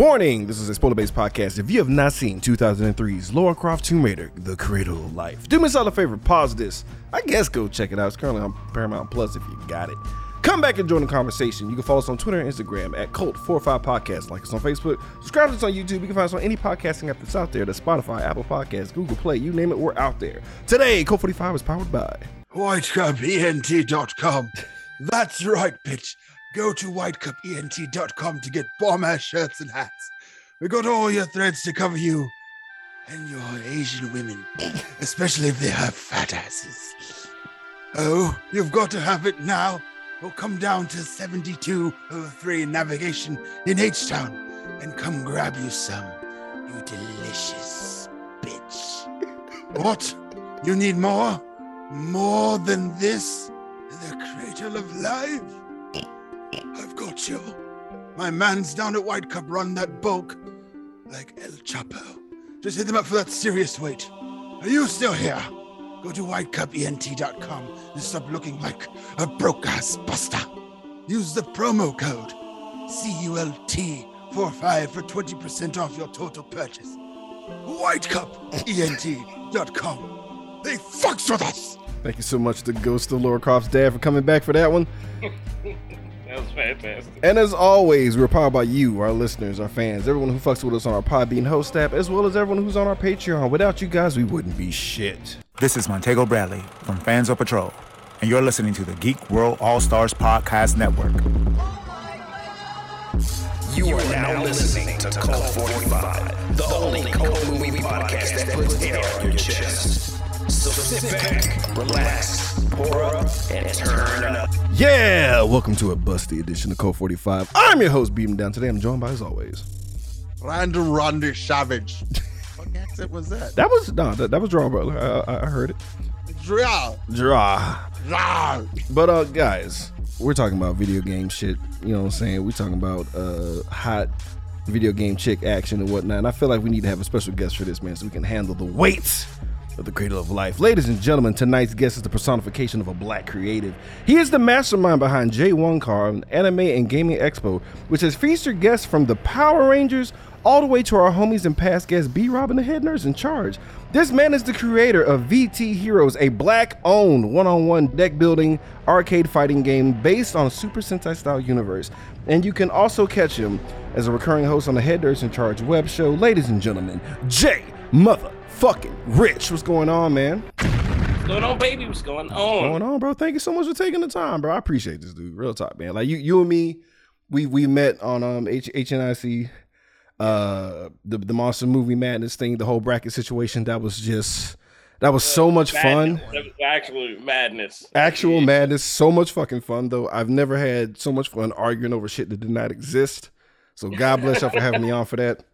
Warning! This is a spoiler based podcast. If you have not seen 2003's Lara Croft Tomb Raider, The Cradle of Life, do me a favor, pause this. I guess go check it out. It's currently on Paramount Plus if you got it. Come back and join the conversation. You can follow us on Twitter and Instagram at Cult45 Podcast. Like us on Facebook. Subscribe to us on YouTube. You can find us on any podcasting app that's out there. That's Spotify, Apple Podcasts, Google Play, you name it, we're out there. Today, Cult45 is powered by WhiteCupENT.com. That's right, bitch. Go to whitecupent.com to get bomb ass shirts and hats. We got all your threads to cover you and your Asian women, especially if they have fat asses. Oh, you've got to have it now. We'll come down to 7203 navigation in H Town and come grab you some, you delicious bitch. what? You need more? More than this? The cradle of life? I've got you. My man's down at White Cup run that bulk like El Chapo. Just hit them up for that serious weight. Are you still here? Go to whitecupent.com and stop looking like a broke ass buster. Use the promo code CULT45 for 20% off your total purchase. Whitecupent.com. They fucks with us. Thank you so much to Ghost of Lara Croft's dad for coming back for that one. That was fantastic. And as always, we're powered by you, our listeners, our fans, everyone who fucks with us on our Podbean host app, as well as everyone who's on our Patreon. Without you guys, we wouldn't be shit. This is Montego Bradley from Fans of Patrol, and you're listening to the Geek World All Stars Podcast Network. You are now listening to Cult 45, the only cult movie podcast that puts air on your chest. So sit back, relax, pour up, and turn up. Yeah, welcome to a busty edition of Cult 45. I'm your host, Beating Down. Today I'm joined by, as always, Random Randy Savage. what accent was that? that was, no, that, that was Draw Butler. I, I, I heard it. Draw. Draw. Draw. But, uh, guys, we're talking about video game shit. You know what I'm saying? We're talking about uh, hot video game chick action and whatnot. And I feel like we need to have a special guest for this, man, so we can handle the weight of the cradle of life. Ladies and gentlemen, tonight's guest is the personification of a black creative. He is the mastermind behind J1 Car, an anime and gaming expo, which has featured guests from the Power Rangers all the way to our homies and past guest B Robin the head nurse in charge. This man is the creator of VT Heroes, a black owned one on one deck building arcade fighting game based on a Super Sentai style universe. And you can also catch him as a recurring host on the Head Nurse in Charge web show. Ladies and gentlemen, J Motherfucking Rich. What's going on, man? What's going on, baby? What's going on? going on, bro? Thank you so much for taking the time, bro. I appreciate this, dude. Real talk, man. Like you, you and me, we we met on um H HNIC, uh, the the Monster Movie Madness thing, the whole bracket situation. That was just that was so much fun. Madness. That was Actually, madness. Actual madness, so much fucking fun though. I've never had so much fun arguing over shit that did not exist. So God bless y'all for having me on for that.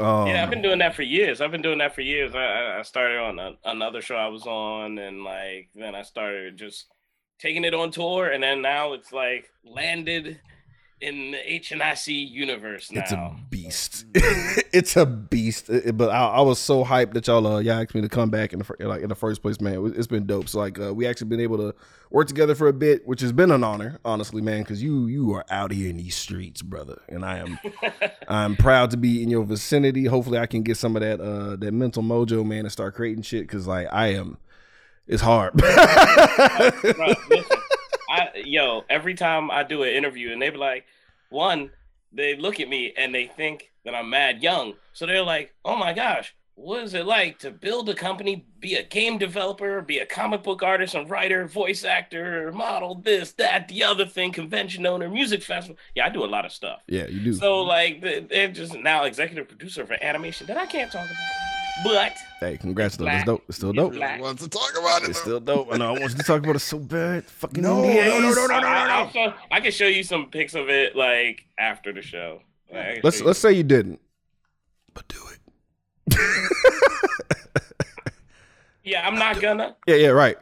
Um, Yeah, I've been doing that for years. I've been doing that for years. I- I, I started on a, another show I was on, and like then I started just taking it on tour, and then now it's like landed in the HNIC universe now. It's a beast. it's a beast. But I, I was so hyped that y'all uh, y'all asked me to come back in the fir- like in the first place, man. It was- It's been dope. So like uh, we actually been able to work together for a bit, which has been an honor, honestly, man. Because you you are out here in these streets, brother, and I am I'm proud to be in your vicinity. Hopefully, I can get some of that uh that mental mojo, man, and start creating shit. Because like I am, it's hard. Bro, listen, I, yo, every time I do an interview and they be like, one, they look at me and they think that I'm mad young. So they're like, oh my gosh, what is it like to build a company, be a game developer, be a comic book artist and writer, voice actor, model, this, that, the other thing, convention owner, music festival? Yeah, I do a lot of stuff. yeah, you do. So like they- they're just now executive producer for animation that I can't talk about. But hey, congrats though. It's dope. It's still dope. black. Wants to talk about it. It's still dope. I know. I want you to talk about it so bad. Fucking No, no, NDAs. no, no, no, no, I, no. I'll show- I can show you some pics of it like after the show. Like, I can Let's you- let's say you didn't, but do it. yeah, I'm not gonna. Yeah, yeah, right.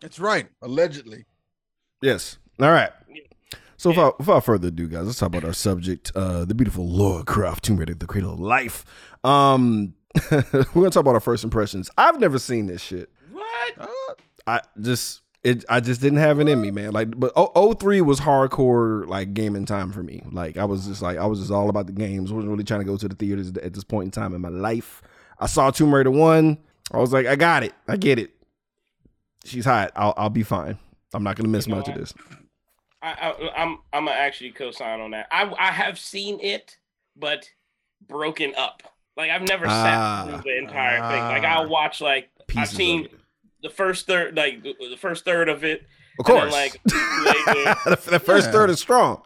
That's right. Allegedly. Yes. All right. So without, without further ado, guys, let's talk about our subject, uh, the beautiful Laura Croft, Tomb Raider, the Cradle of Life. Um, we're gonna talk about our first impressions. I've never seen this shit. What? Uh, I just it I just didn't have it in me, man. Like, but oh, 03 was hardcore like gaming time for me. Like, I was just like, I was just all about the games. wasn't really trying to go to the theaters at this point in time in my life. I saw Tomb Raider one. I was like, I got it. I get it. She's hot. I'll I'll be fine. I'm not gonna miss You know much of this. I, I, I'm I'm gonna actually co-sign on that. I I have seen it, but broken up. Like I've never Ah. sat through the entire thing. Like Ah. I'll watch like Pieces I've seen the first third, like the the first third of it, Of and then, course. like, the, the first Yeah. third is strong.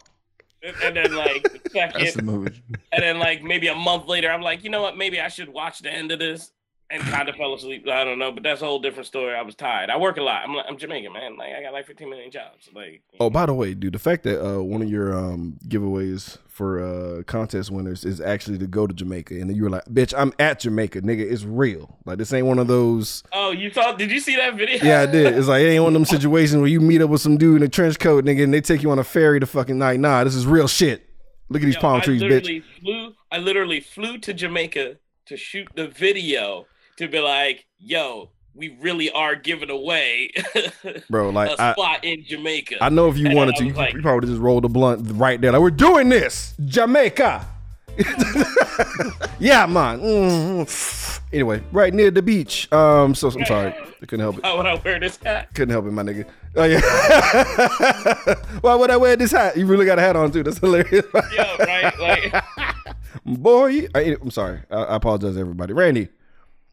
and, and then like the That's the movie. and then like maybe a month later, I'm like, you know what? Maybe I should watch the end of this. And kind of fell asleep. I don't know, but that's a whole different story. I was tired. I work a lot. I'm like, I'm Jamaican, man. Like I got like 15 million jobs. Like Oh, by the way, dude, the fact that uh, one of your um, giveaways for uh, contest winners is actually to go to Jamaica, and then you were like, "Bitch, I'm at Jamaica, nigga. It's real. Like this ain't one of those." Oh, you saw? Did you see that video? Yeah, I did. It's like it ain't one of them situations where you meet up with some dude in a trench coat, nigga, and they take you on a ferry to fucking night. Nah, this is real shit. Look at these Yo, palm I trees, bitch. literally Flew, I literally flew to Jamaica to shoot the video to be like, "Yo, we really are giving away Bro, like a I, spot in Jamaica." I know if you And wanted to, you, like- you probably just rolled a blunt right there. Like we're doing this, Jamaica. yeah, man. Mhm. Anyway, right near the beach. Um, so I'm sorry, I couldn't help it. Why would I wear this hat? Couldn't help it, my nigga. Oh yeah. Why would I wear this hat? You really got a hat on too. That's hilarious. Yo, right? Like, Boy, I, I'm sorry. I, I apologize, everybody. Randy,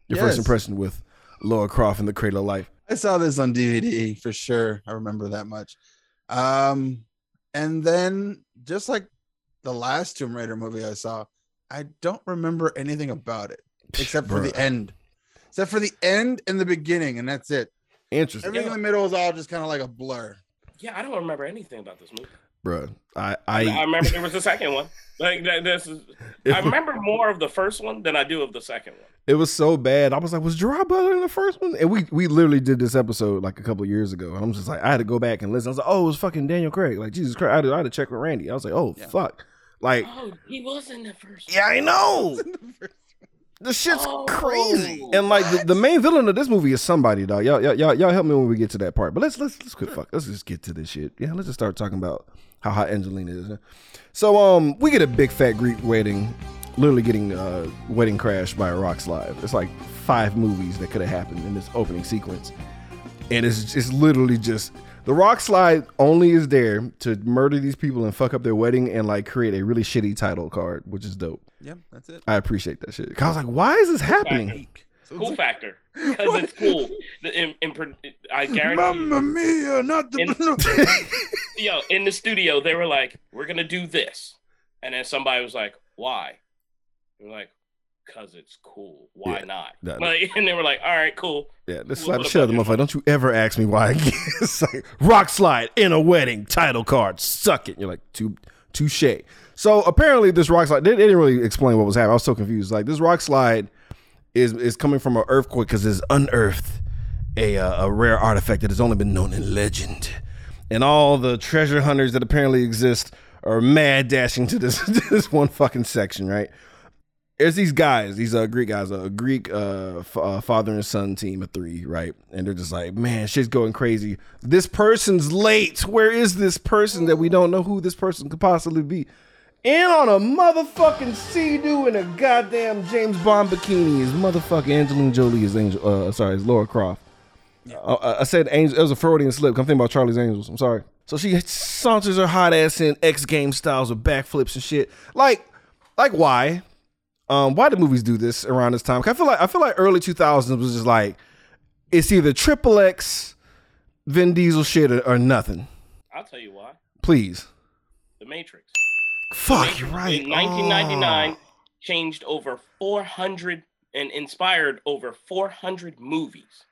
your first impression with Laura Croft in the Cradle of Life. I saw this on DVD for sure. I remember that much. Um, and then just like the last Tomb Raider movie I saw, I don't remember anything about it except for the end. Except for the end and the beginning, and that's it. Interesting, Everything in the middle is all just kind of like a blur. yeah, I don't remember anything about this movie. Bro. I I, I, remember there was a second one. Like this is. I remember more of the first one than I do of the second one. it was so bad. I was like, was Gerard Butler in the first one? And we we literally did this episode like a couple of years ago. And I'm just like, I had to go back and listen. I was like, oh, it was fucking Daniel Craig. Like Jesus Christ, I had to, I had to check with Randy. I was like, oh Yeah. fuck, like Oh, he was in the first. yeah, I know. The shit's Oh. crazy. And like the, the main villain of this movie is somebody, dog. Y'all, y'all, y'all, y'all help me when we get to that part. But let's let's let's quit fuck. Let's just get to this shit. Yeah, let's just start talking about how hot Angelina is. So um, we get a big fat Greek wedding, literally getting uh wedding crashed by a rock slide. It's like five movies that could have happened in this opening sequence, and it's it's literally just. The rock slide only is there to murder these people and fuck up their wedding and like create a really shitty title card, which is dope. Yep, that's it. I appreciate that shit. 'Cause I was like, why is this happening? Cool factor because it's cool. The, in, in, I guarantee. you- Mamma mia, not the. In- yo, in the studio, they were like, "We're gonna do this," and then somebody was like, "Why?" They're like, "Cause it's cool. Why Yeah, not?" that- Like, and they were like, "All right, cool." Yeah, this What slap the shit out of the motherfucker. Don't you ever ask me why again. it's like rock slide in a wedding, title card, suck it. You're like, too touche. So apparently this rock slide, they, they didn't really explain what was happening. I was so confused. Like this rock slide is is coming from an earthquake because it's unearthed a uh, a rare artifact that has only been known in legend, and all the treasure hunters that apparently exist are mad dashing to this this one fucking section, right? There's these guys, these uh, Greek guys, a Greek uh, f- uh, father and son team of three, right? And they're just like, man, shit's going crazy. This person's late. Where is this person that we don't know who this person could possibly be? In on a motherfucking sea-doo in a goddamn James Bond bikini is motherfucking Angelina Jolie is Angel. Uh, sorry, is Laura Croft. Uh, I said Angel. It was a Freudian slip. I'm thinking about Charlie's Angels. I'm sorry. So she saunters her hot ass in X game styles with backflips and shit. Like, like why? Um, why do movies do this around this time? I feel like I feel like early 2000s was just like it's either triple X, Vin Diesel shit or, or nothing. I'll tell you why. Please, The Matrix. Fuck, you're right. In 1999, Oh. changed over 400 and inspired over 400 movies.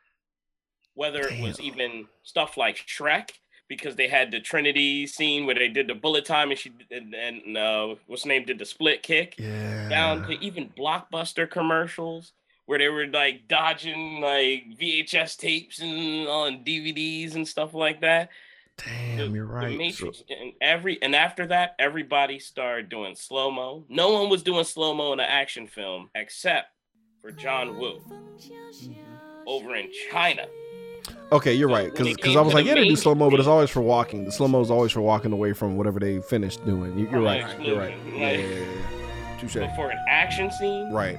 Whether it was even stuff like Shrek, because they had the Trinity scene where they did the bullet time and she and, and uh, what's name did the split kick, yeah. down to even blockbuster commercials where they were like dodging like VHS tapes and on DVDs and stuff like that. Damn, you're The right. So- and every and after that, everybody started doing slow mo. No one was doing slow mo in an action film except for John Woo mm-hmm. over in China. Okay, you're right. when Because I was like, yeah, they do slow mo, but it's always for walking. The slow mo is always for walking away from whatever they finished doing. You- You're Right, right. You're right. Yeah, Like- yeah, yeah, yeah. Touche. But for an action scene, Right.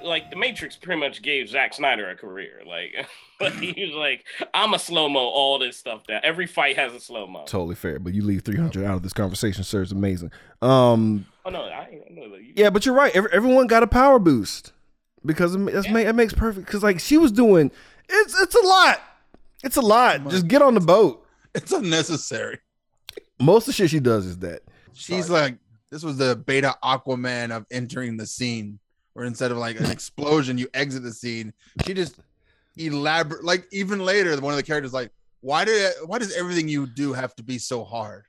Uh, like the Matrix pretty much gave Zack Snyder a career. Like, like he was like, I'm a slow mo all this stuff down. Every fight has a slow mo. Totally fair. But you leave 300 out of this conversation, sir. It's amazing. Um, Oh no, I, I know you. yeah, but you're right. Every, everyone got a power boost because it, ma- that's ma- it makes perfect. Because like she was doing, it's it's a lot. It's a lot. Just get on the boat. It's unnecessary. Most of the shit she does is that. She's like, this was the beta Aquaman of entering the scene, where instead of like an explosion, you exit the scene. She just elaborate, like even later, one of the characters like, why did why does everything you do have to be so hard?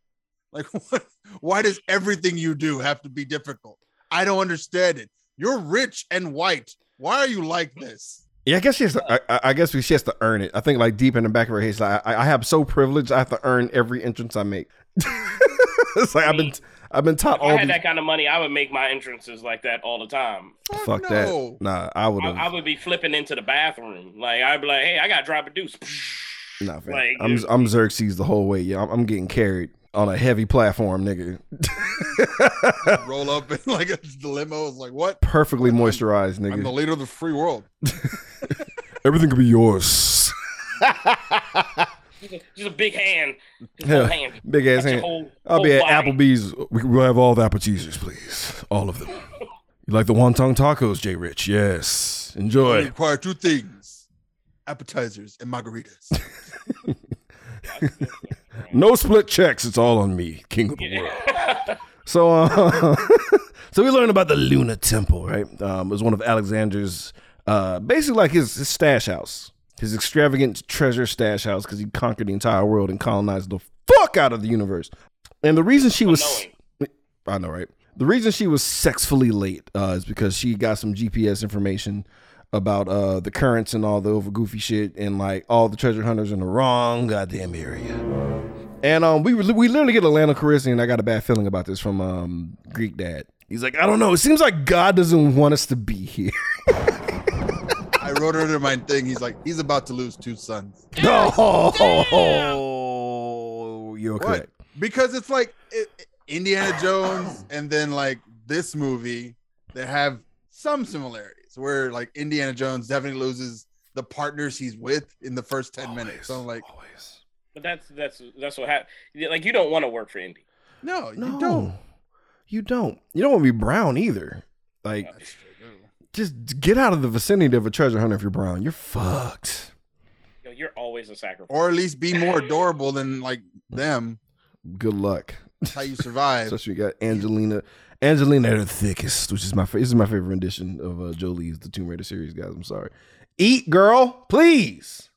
Like, what, why does everything you do have to be difficult? I don't understand it. You're rich and white. Why are you like this? Yeah, I guess she has to. I, I- I guess she has to earn it. I think like deep in the back of her head, she's like, I, I have so privileged. I have to earn every entrance I make. it's like I've been I've been taught If I had these. that kind of money, I would make my entrances like that all the time. Fuck no. that. Nah, I would I. I would be flipping into the bathroom. Like I'd be like, "Hey, I got to drop a deuce." Nah, fam. Like, I'm dude. I'm Xerxes the whole way. Yeah, I'm, I'm getting carried on a heavy platform, nigga. Roll up in like a, the limo is like, what? Perfectly moisturized, nigga. I'm the leader of the free world. Everything could be yours. Just a, just a big hand. Just Yeah, hand. Big ass hand. whole- I'll whole be at body. Applebee's. We will have all the apple cheeses, please. All of them. You like the wonton tacos, Jay Rich? Yes. We Enjoy. require two things: appetizers and margaritas. No split checks. It's all on me, king of the world. So, uh, so we learned about the Luna Temple, right? Um, it was one of Alexander's, uh, basically like his, his stash house, his extravagant treasure stash house, because he conquered the entire world and colonized the fuck out of the universe. And the reason she was, I know, right? The reason she was sexfully late uh, is because she got some GPS information about uh, the currents and all the over goofy shit, and like all the treasure hunters in the wrong goddamn area. And um, we we literally get Atlanta Carissa, and I got a bad feeling about this from um Greek Dad. He's like, I don't know. It seems like God doesn't want us to be here. I wrote it in my thing. He's like, he's about to lose two sons. oh, you're What? correct. Because it's like it, Indiana Jones and then like this movie, they have some similarities where like Indiana Jones definitely loses the partners he's with in the first 10 minutes. So I'm like, always. But that's that's that's what happened. Like you don't want to work for Indy. no, you don't. You don't. You don't want to be brown either. Like, just get out of the vicinity of a treasure hunter if you're brown. You're fucked. Yo, you're always a sacrifice. Or at least be more adorable than like them. Good luck. That's how you survive. Especially you got Angelina, Angelina the thickest, which is my this is my favorite rendition of uh, Jolie's the Tomb Raider series, guys. I'm sorry. Eat, girl, please,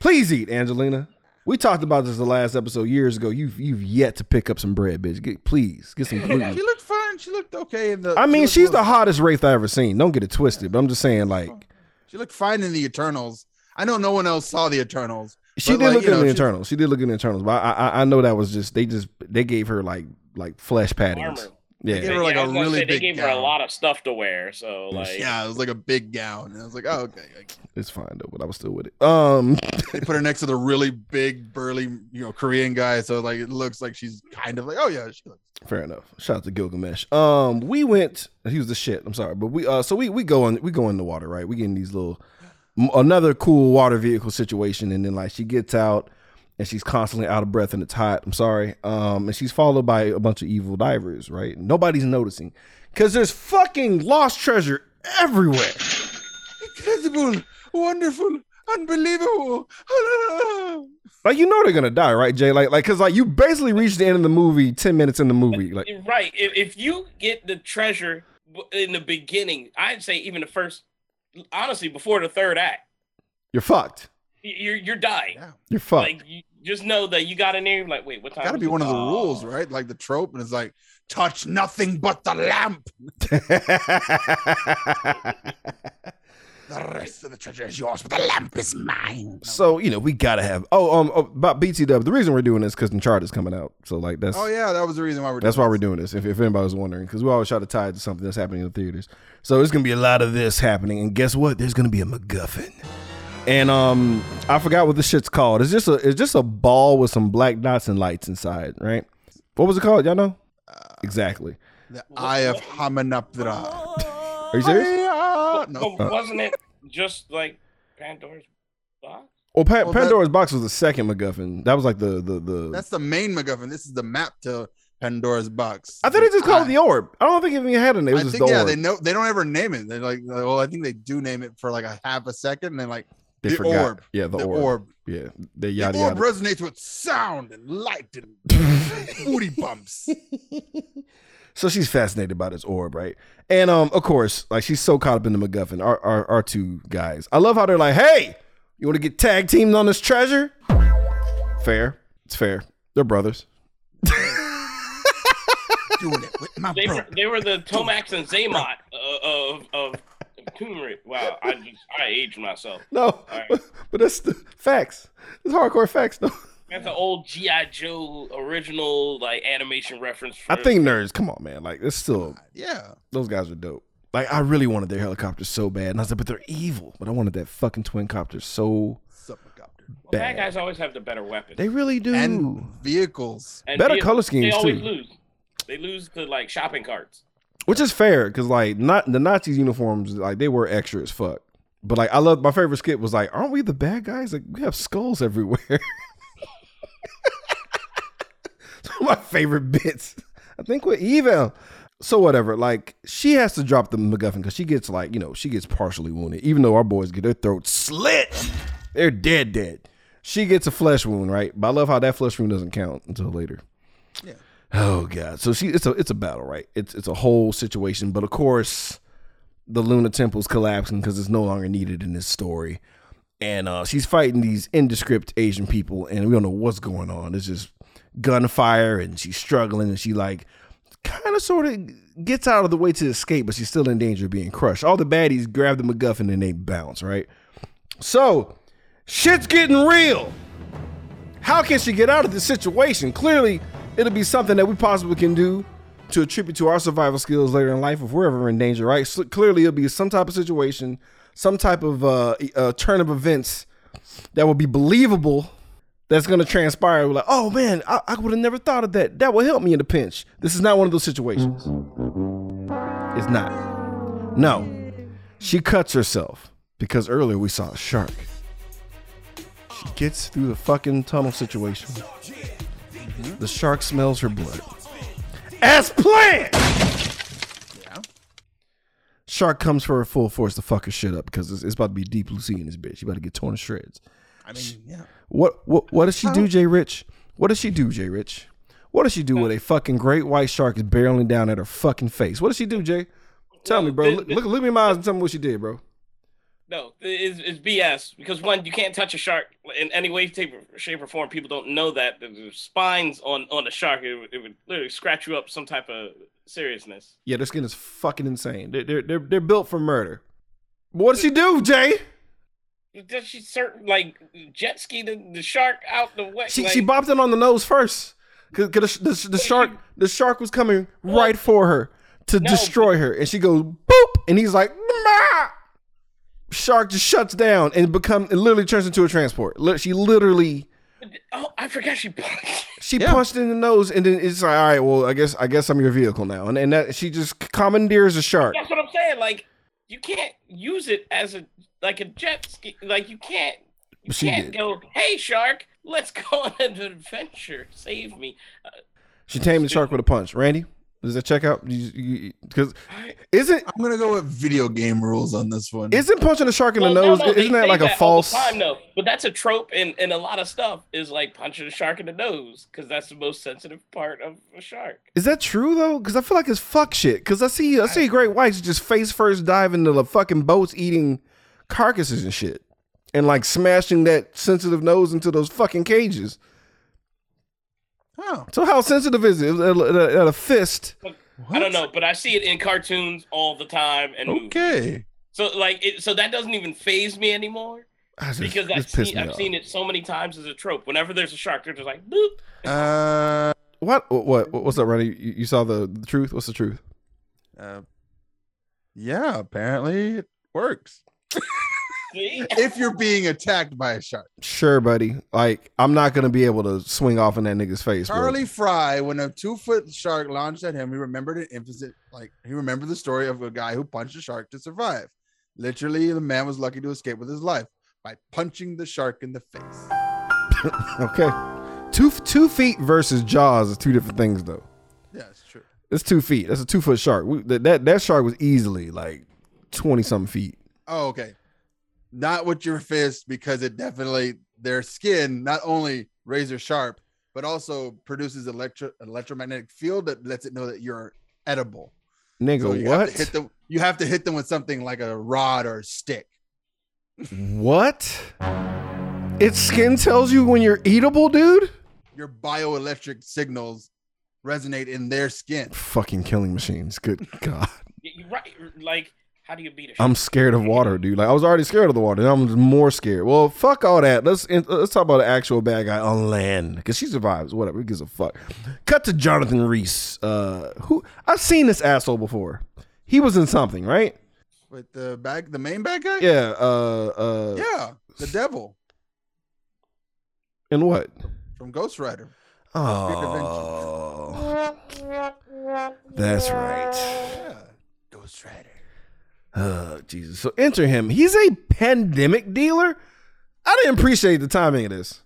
please eat, Angelina. We talked about this the last episode years ago. You've you've yet to pick up some bread, bitch. Get, please get some gluten. she looked fine. She looked okay in the. I mean, looked she's the hottest wraith I ever seen. Don't get it twisted, but I'm just saying, like, oh. She looked fine in the Eternals. I know no one else saw the Eternals. she did like, look in know, the she- Eternals. She did look in the Eternals, but I, I I know that was just they just they gave her like like flesh paddings. Armor. Yeah, they gave her, like, Yeah, I a really say, they big gave her a lot of stuff to wear. So like, Yeah, it was like a big gown. And I was like, oh, okay. Like, it's fine though, but I was still with it. Um, they put her next to the really big, burly, you know, Korean guy. So like it looks like she's kind of like, oh yeah, she looks. Fair enough. Shout out to Gilgamesh. Um, we went. He was the shit. I'm sorry, but we uh, so we we go in we go in the water, right? We get in these little another cool water vehicle situation, and then like she gets out and she's constantly out of breath and it's hot. I'm sorry. Um, and she's followed by a bunch of evil divers, right? Nobody's noticing because there's fucking lost treasure everywhere. Incredible, wonderful, unbelievable. Like you know they're gonna die, right, Jay? Like like because like you basically reached the end of the movie ten minutes in the movie, like. Right. If, if you get the treasure in the beginning, I'd say even the first, honestly, before the third act, You're fucked. you're you're dying. Yeah, You're fucked. Like you just know that you got in there. Like, wait, what time? gotta be one of the Oh. rules, right? Like the trope, and it's like, touch nothing but the lamp. The rest of the treasure is yours, but the lamp is mine. so you know we gotta have. Oh, um, about BTW. The reason we're doing this because Uncharted is coming out. So like that's Oh yeah, that was the reason why we're. that's doing why we're doing this. If, if anybody was wondering, because we always try to tie it to something that's happening in the theaters. So there's gonna be a lot of this happening, and guess what? There's gonna be a MacGuffin. And um, I forgot what this shit's called. It's just a it's just a ball with some black dots and lights inside, right? What was it called? Y'all know? Exactly. The Eye of Hamanaptra. Are you serious? No. But wasn't it just like Pandora's box? Well, pa- Well, that- Pandora's box was the second MacGuffin. That was like the the the. That's the main MacGuffin. This is the map to Pandora's box. I thought they just called it the orb. I don't think it even had a name. It was I just think the yeah, orb. they know they don't ever name it. They're like, well, I think they do name it for like a half a second, and then like They the forgot. orb. Yeah, the, the orb. orb. Yeah, they The yada orb yada. resonates with sound and light and booty bumps. So she's fascinated by this orb, right? And um, of course, like she's so caught up in the MacGuffin. Our our, our two guys. I love how they're like, "Hey, you want to get tag teamed on this treasure?" Fair. It's fair. They're brothers. Doing it with my They bro. were, they were the Tomax and Xamot uh, of of turmeric. Wow, I just I aged myself. No, right. but, but that's the facts. It's hardcore facts, though. That's an old GI Joe original like animation reference. For, I think nerds. Come on, man. Like it's still Yeah. those guys are dope. Like I really wanted their helicopter so bad, and I was like, but they're evil. But I wanted that fucking twin copter so Subcopter. well, bad bad. guys always have the better weapon. They really do. And vehicles. And better they- color schemes, They always too. lose. They lose to like shopping carts. Which is fair, because like not the Nazis uniforms, like they were extra as fuck. But like I love my favorite skit was like, aren't we the bad guys? Like we have skulls everywhere. My favorite bits. I think we're evil. So whatever, like she has to drop the MacGuffin because she gets like, you know, she gets partially wounded. Even though our boys get their throats slit. They're dead dead. She gets a flesh wound, right? But I love how that flesh wound doesn't count until later. Oh god. So she it's a it's a battle, right? It's it's a whole situation, but of course the Luna Temple's collapsing because it's no longer needed in this story. And uh she's fighting these indescript Asian people and we don't know what's going on. It's just gunfire and she's struggling and she like kind of sort of gets out of the way to escape, but she's still in danger of being crushed. All the baddies grab the MacGuffin and they bounce, right? So shit's getting real. How can she get out of this situation? Clearly, it'll be something that we possibly can do to attribute to our survival skills later in life if we're ever in danger, right? So clearly, it'll be some type of situation, some type of uh, uh, turn of events that will be believable. That's gonna transpire. We're like, oh man, I, I would have never thought of that. That will help me in a pinch. This is not one of those situations. It's not. No, she cuts herself because earlier we saw a shark. She gets through the fucking tunnel situation. The shark smells her blood. As planned! Shark comes for her full force to fuck her shit up because it's, it's about to be deep blue sea in this bitch. She about to get torn to shreds. I mean, yeah. What what what does she do, Jay Rich? What does she do, Jay Rich? What does she do with a fucking great white shark is barreling down at her fucking face? What does she do, Jay? Tell me, bro. Look, look, look me in my eyes and tell me what she did, bro. No, it's, it's BS because one, you can't touch a shark in any way, shape, or- shape, or form. People don't know that the spines on on a shark it, would- it would literally scratch you up some type of seriousness. Yeah, their skin is fucking insane. They're they're they're, they're built for murder. What does she do, Jay? Does she certain like jet ski the, the shark out the way? She like, she bopped it on the nose first, because the, the, the shark the shark was coming right for her to No, destroy her, and she goes boop, and he's like! Shark just shuts down and become it literally turns into a transport. Li- She literally Oh, I forgot she. punched. she Yeah. punched in the nose, and then it's like, all right, well, I guess I guess I'm your vehicle now, and and that she just commandeers a shark. That's what I'm saying. Like you can't use it as a like a jet ski. Like you can't. You She can't did. go. Hey shark, let's go on an adventure. Save me. Uh, She tamed the shark with a punch. Randy, does that check out? Because isn't I'm gonna go with video game rules on this one. isn't punching a shark in the Well, no, nose? no, they isn't that say like a all the false? time, though. But that's a trope and and a lot of stuff. Is like punching a shark in the nose because that's the most sensitive part of a shark. Is that true though? Because I feel like it's fuck shit. Because I see I see great whites just face first dive into the fucking boats eating carcasses and shit, and like smashing that sensitive nose into those fucking cages. Oh, So how sensitive is it? At a, at a fist? I don't know, but I see it in cartoons all the time and movies. okay. So like it, so that doesn't even phase me anymore I just- because I've seen I've seen it so many times as a trope. Whenever there's a shark, they're just like boop. Uh, What? What? what- What's up, Ronnie? You, you saw the, the truth? What's the truth? uh, yeah. Apparently, it works. See? if you're being attacked by a shark. Sure, buddy. Like I'm not gonna be able to swing off in that nigga's face, bro. Charlie Fry, when a two foot shark launched at him, he remembered an incident, like he remembered the story of a guy who punched a shark to survive. Literally, the man was lucky to escape with his life by punching the shark in the face. Okay. Two two feet versus Jaws is two different things, though. Yeah, it's true. It's two feet. That's a two foot shark. We, that, that that shark was easily like twenty something feet. Oh, okay. Not with your fist because it definitely their skin not only razor sharp, but also produces electro electromagnetic field that lets it know that you're edible. Nigga, So you have what? to hit them. You have to hit them with something like a rod or a stick. What? Its skin tells you when you're eatable, dude? Your bioelectric signals resonate in their skin. Fucking killing machines. Good God. You're right. Like, how do you beat a shark? I'm scared of water, dude. Like I was already scared of the water. Now I'm more scared. Well, fuck all that. Let's let's talk about the actual bad guy on land because she survives. Whatever. Who gives a fuck? Cut to Jonathan Reese. Uh, who I've seen this asshole before. He was in something, right? With the bag, the main bad guy. Yeah. Uh. Uh. Yeah, the devil And what? from Ghost Rider. Oh. That's right. Yeah, Ghost Rider. Oh, Jesus. So enter him. He's a pandemic dealer. I didn't appreciate the timing of this.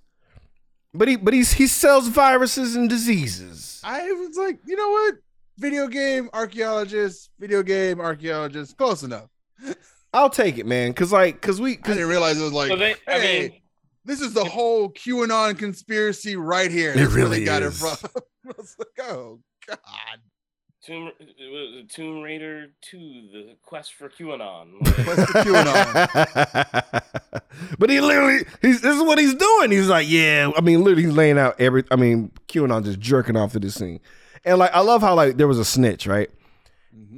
But he but he's he sells viruses and diseases. I was like, you know what? Video game archaeologist, video game archaeologist, close enough. I'll take it, man. Cause like cause we I cause didn't realize it was like, So they, I hey, mean, this is the whole QAnon conspiracy right here. It That's where really got is. it from. I was like, oh god. Tomb, uh, Tomb Raider 2, the quest for QAnon. Quest for QAnon. but he literally he's this is what he's doing. He's like, yeah. I mean, literally he's laying out every I mean, QAnon just jerking off to this scene. And like I love how like there was a snitch, right?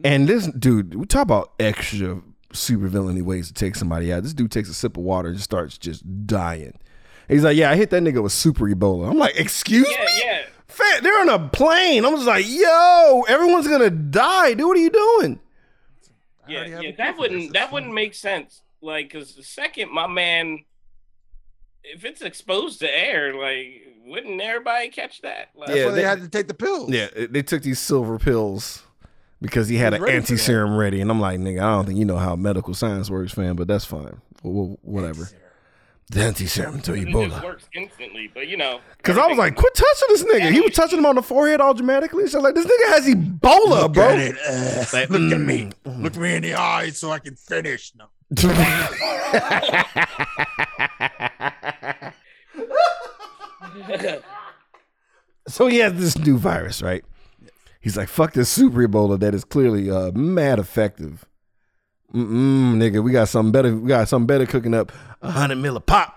And this dude, we talk about extra super villainy ways to take somebody out. This dude takes a sip of water and just starts just dying. He's like, yeah, I hit that nigga with super Ebola. I'm like, excuse yeah, me? yeah. Fat, they're on a plane. I'm just like, yo, everyone's gonna die. Dude, what are you doing? Yeah, yeah, that wouldn't this. that wouldn't make sense. Like, cause the second my man, if it's exposed to air, like, wouldn't everybody catch that? Like, That's Yeah, why they, they- had to take the pills. Yeah, they took these silver pills because he had He an was ready for that. anti serum ready, and I'm like, nigga, I don't think you know how medical science works, fam. But that's fine. Well, whatever. The anti serum to it just Ebola. works instantly. But you know, Because I was like, quit touching this nigga. He was touching him on the forehead all dramatically. So like, this nigga has Ebola, Look bro. at it. Uh, Like, look at mm, me. Look me in the eyes so I can finish. No. So he has this new virus, right? He's like, fuck this super Ebola that is clearly uh, mad effective. Mm-mm, nigga, we got something better. We got something better cooking up. A hundred mil a pop.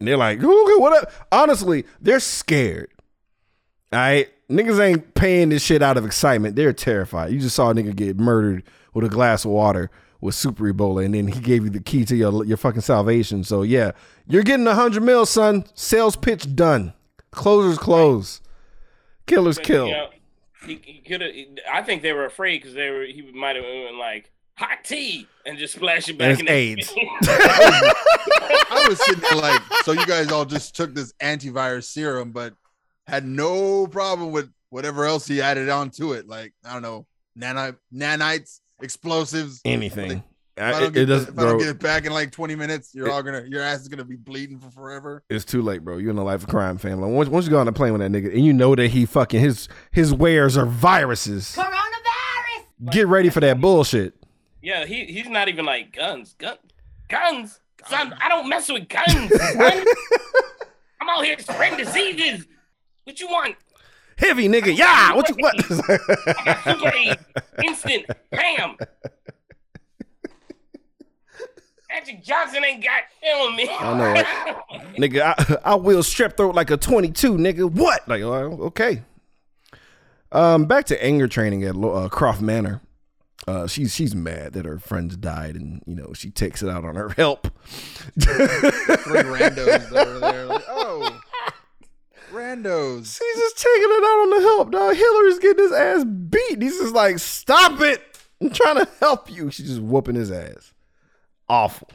And they're like, okay, what up? Honestly, they're scared. All right. Niggas ain't paying this shit out of excitement. They're terrified. You just saw a nigga get murdered with a glass of water with super Ebola, and then he gave you the key to your your fucking salvation. So yeah, you're getting a hundred mil, son. Sales pitch done. Closers close. Killers but, kill. You know, he, he could have. I think they were afraid because they were. He might have been like hot tea and just splash it back And in it's their AIDS. I was sitting there like, so you guys all just took this antivirus serum, but had no problem with whatever else he added onto it. Like, I don't know, nano, nanites, explosives. Anything. I I- don't, it, get, it does, if I don't get it back in like 20 minutes, you're It- all gonna, your ass is gonna be bleeding for forever. It's too late, bro. You're in a life of crime, fam. Like, once, once you go on a plane with that nigga, and you know that he fucking his his wares are viruses. Coronavirus! Get ready for that bullshit. Yeah, he he's not even like guns, gun, guns. Son, I don't mess with guns. I'm out here spreading diseases. What you want? Heavy nigga, yeah. What you what? I got. Instant. Bam. Magic Johnson ain't got on me. I know, right? nigga, I, I will strep throat like a 22, nigga. What? Like, uh, okay. Um, back to anger training at uh, Croft Manor. Uh, she's she's mad that her friends died, and you know she takes it out on her help. Three randos that were there. Like, oh, randos. She's just taking it out on the help, dog. Hillary's getting his ass beat. He's just like, stop it. I'm trying to help you. She's just whooping his ass. Awful.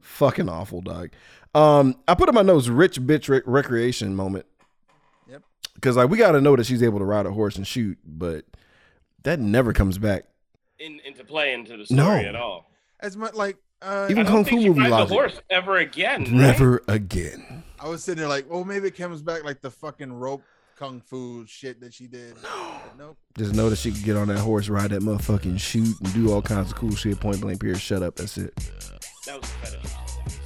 Fucking awful, dog. Um, I put in my notes rich bitch rec- recreation moment. Yep. Because like we got to know that she's able to ride a horse and shoot, but that never comes back. In, into play into the story No. at all. As much like uh, Even I don't Kung Fu she movie rides logic. the horse ever again. right? Never again. I was sitting there like, oh, maybe it comes back like the fucking rope kung fu shit that she did. But nope. Just know that she could get on that horse, ride that motherfucking shoot, and do all kinds of cool shit. Point blank, period. Shut up. That's it. That was a fetish.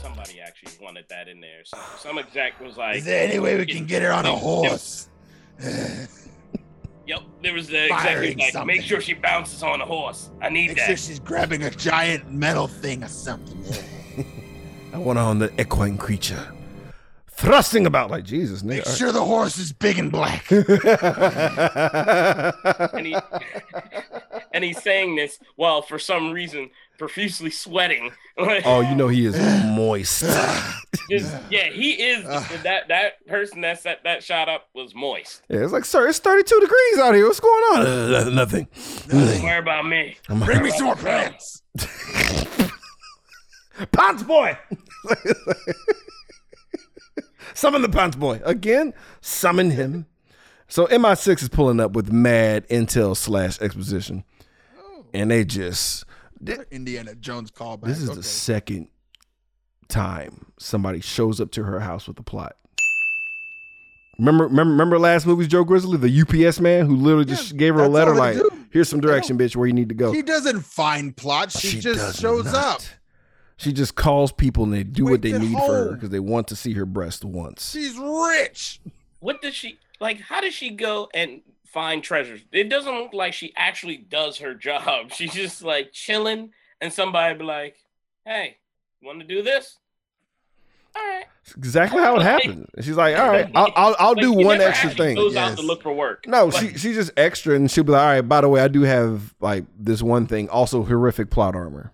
Somebody actually wanted that in there. Some, some exec was like, Is there any way we can get her on a horse? Yep, there was the exec Firing who's like, something. make sure she bounces on a horse. I need Make sure that. she's grabbing a giant metal thing or something. I want her on the equine creature, thrusting about like Jesus. Make Nigga. sure the horse is big and black. and he and he's saying this while for some reason profusely sweating. oh, you know he is moist. Just- yeah, he is that that person that set that shot up was moist. Yeah, it's like, sir, it's 32 degrees out here. What's going on? Uh, nothing. Don't worry about me. Bring me some more plants. Pants boy. Summon the pants boy again. Summon him. So MI6 is pulling up with mad intel slash exposition, and they just Indiana Jones callback. this is okay. the second time somebody shows up to her house with a plot. Remember, remember, remember last movie's Joe Grizzly, the UPS man who literally just Yeah, gave her a letter like, do. "Here's some direction, bitch, where you need to go." She doesn't find plots. She, just shows not. up. She just calls people and they do what they Waits at need for her because they want to see her breast once. She's rich. What does she like? How does she go and find treasures? It doesn't look like she actually does her job. She's just like chilling, and somebody be like, "Hey, want to do this?" All right. It's exactly how it happened. And she's like, "All right, I'll I'll, I'll Like, do she one extra thing." Goes out to look for work. No, Like, she she's just extra, and she'll be like, "All right, by the way, I do have like this one thing, also horrific plot armor,"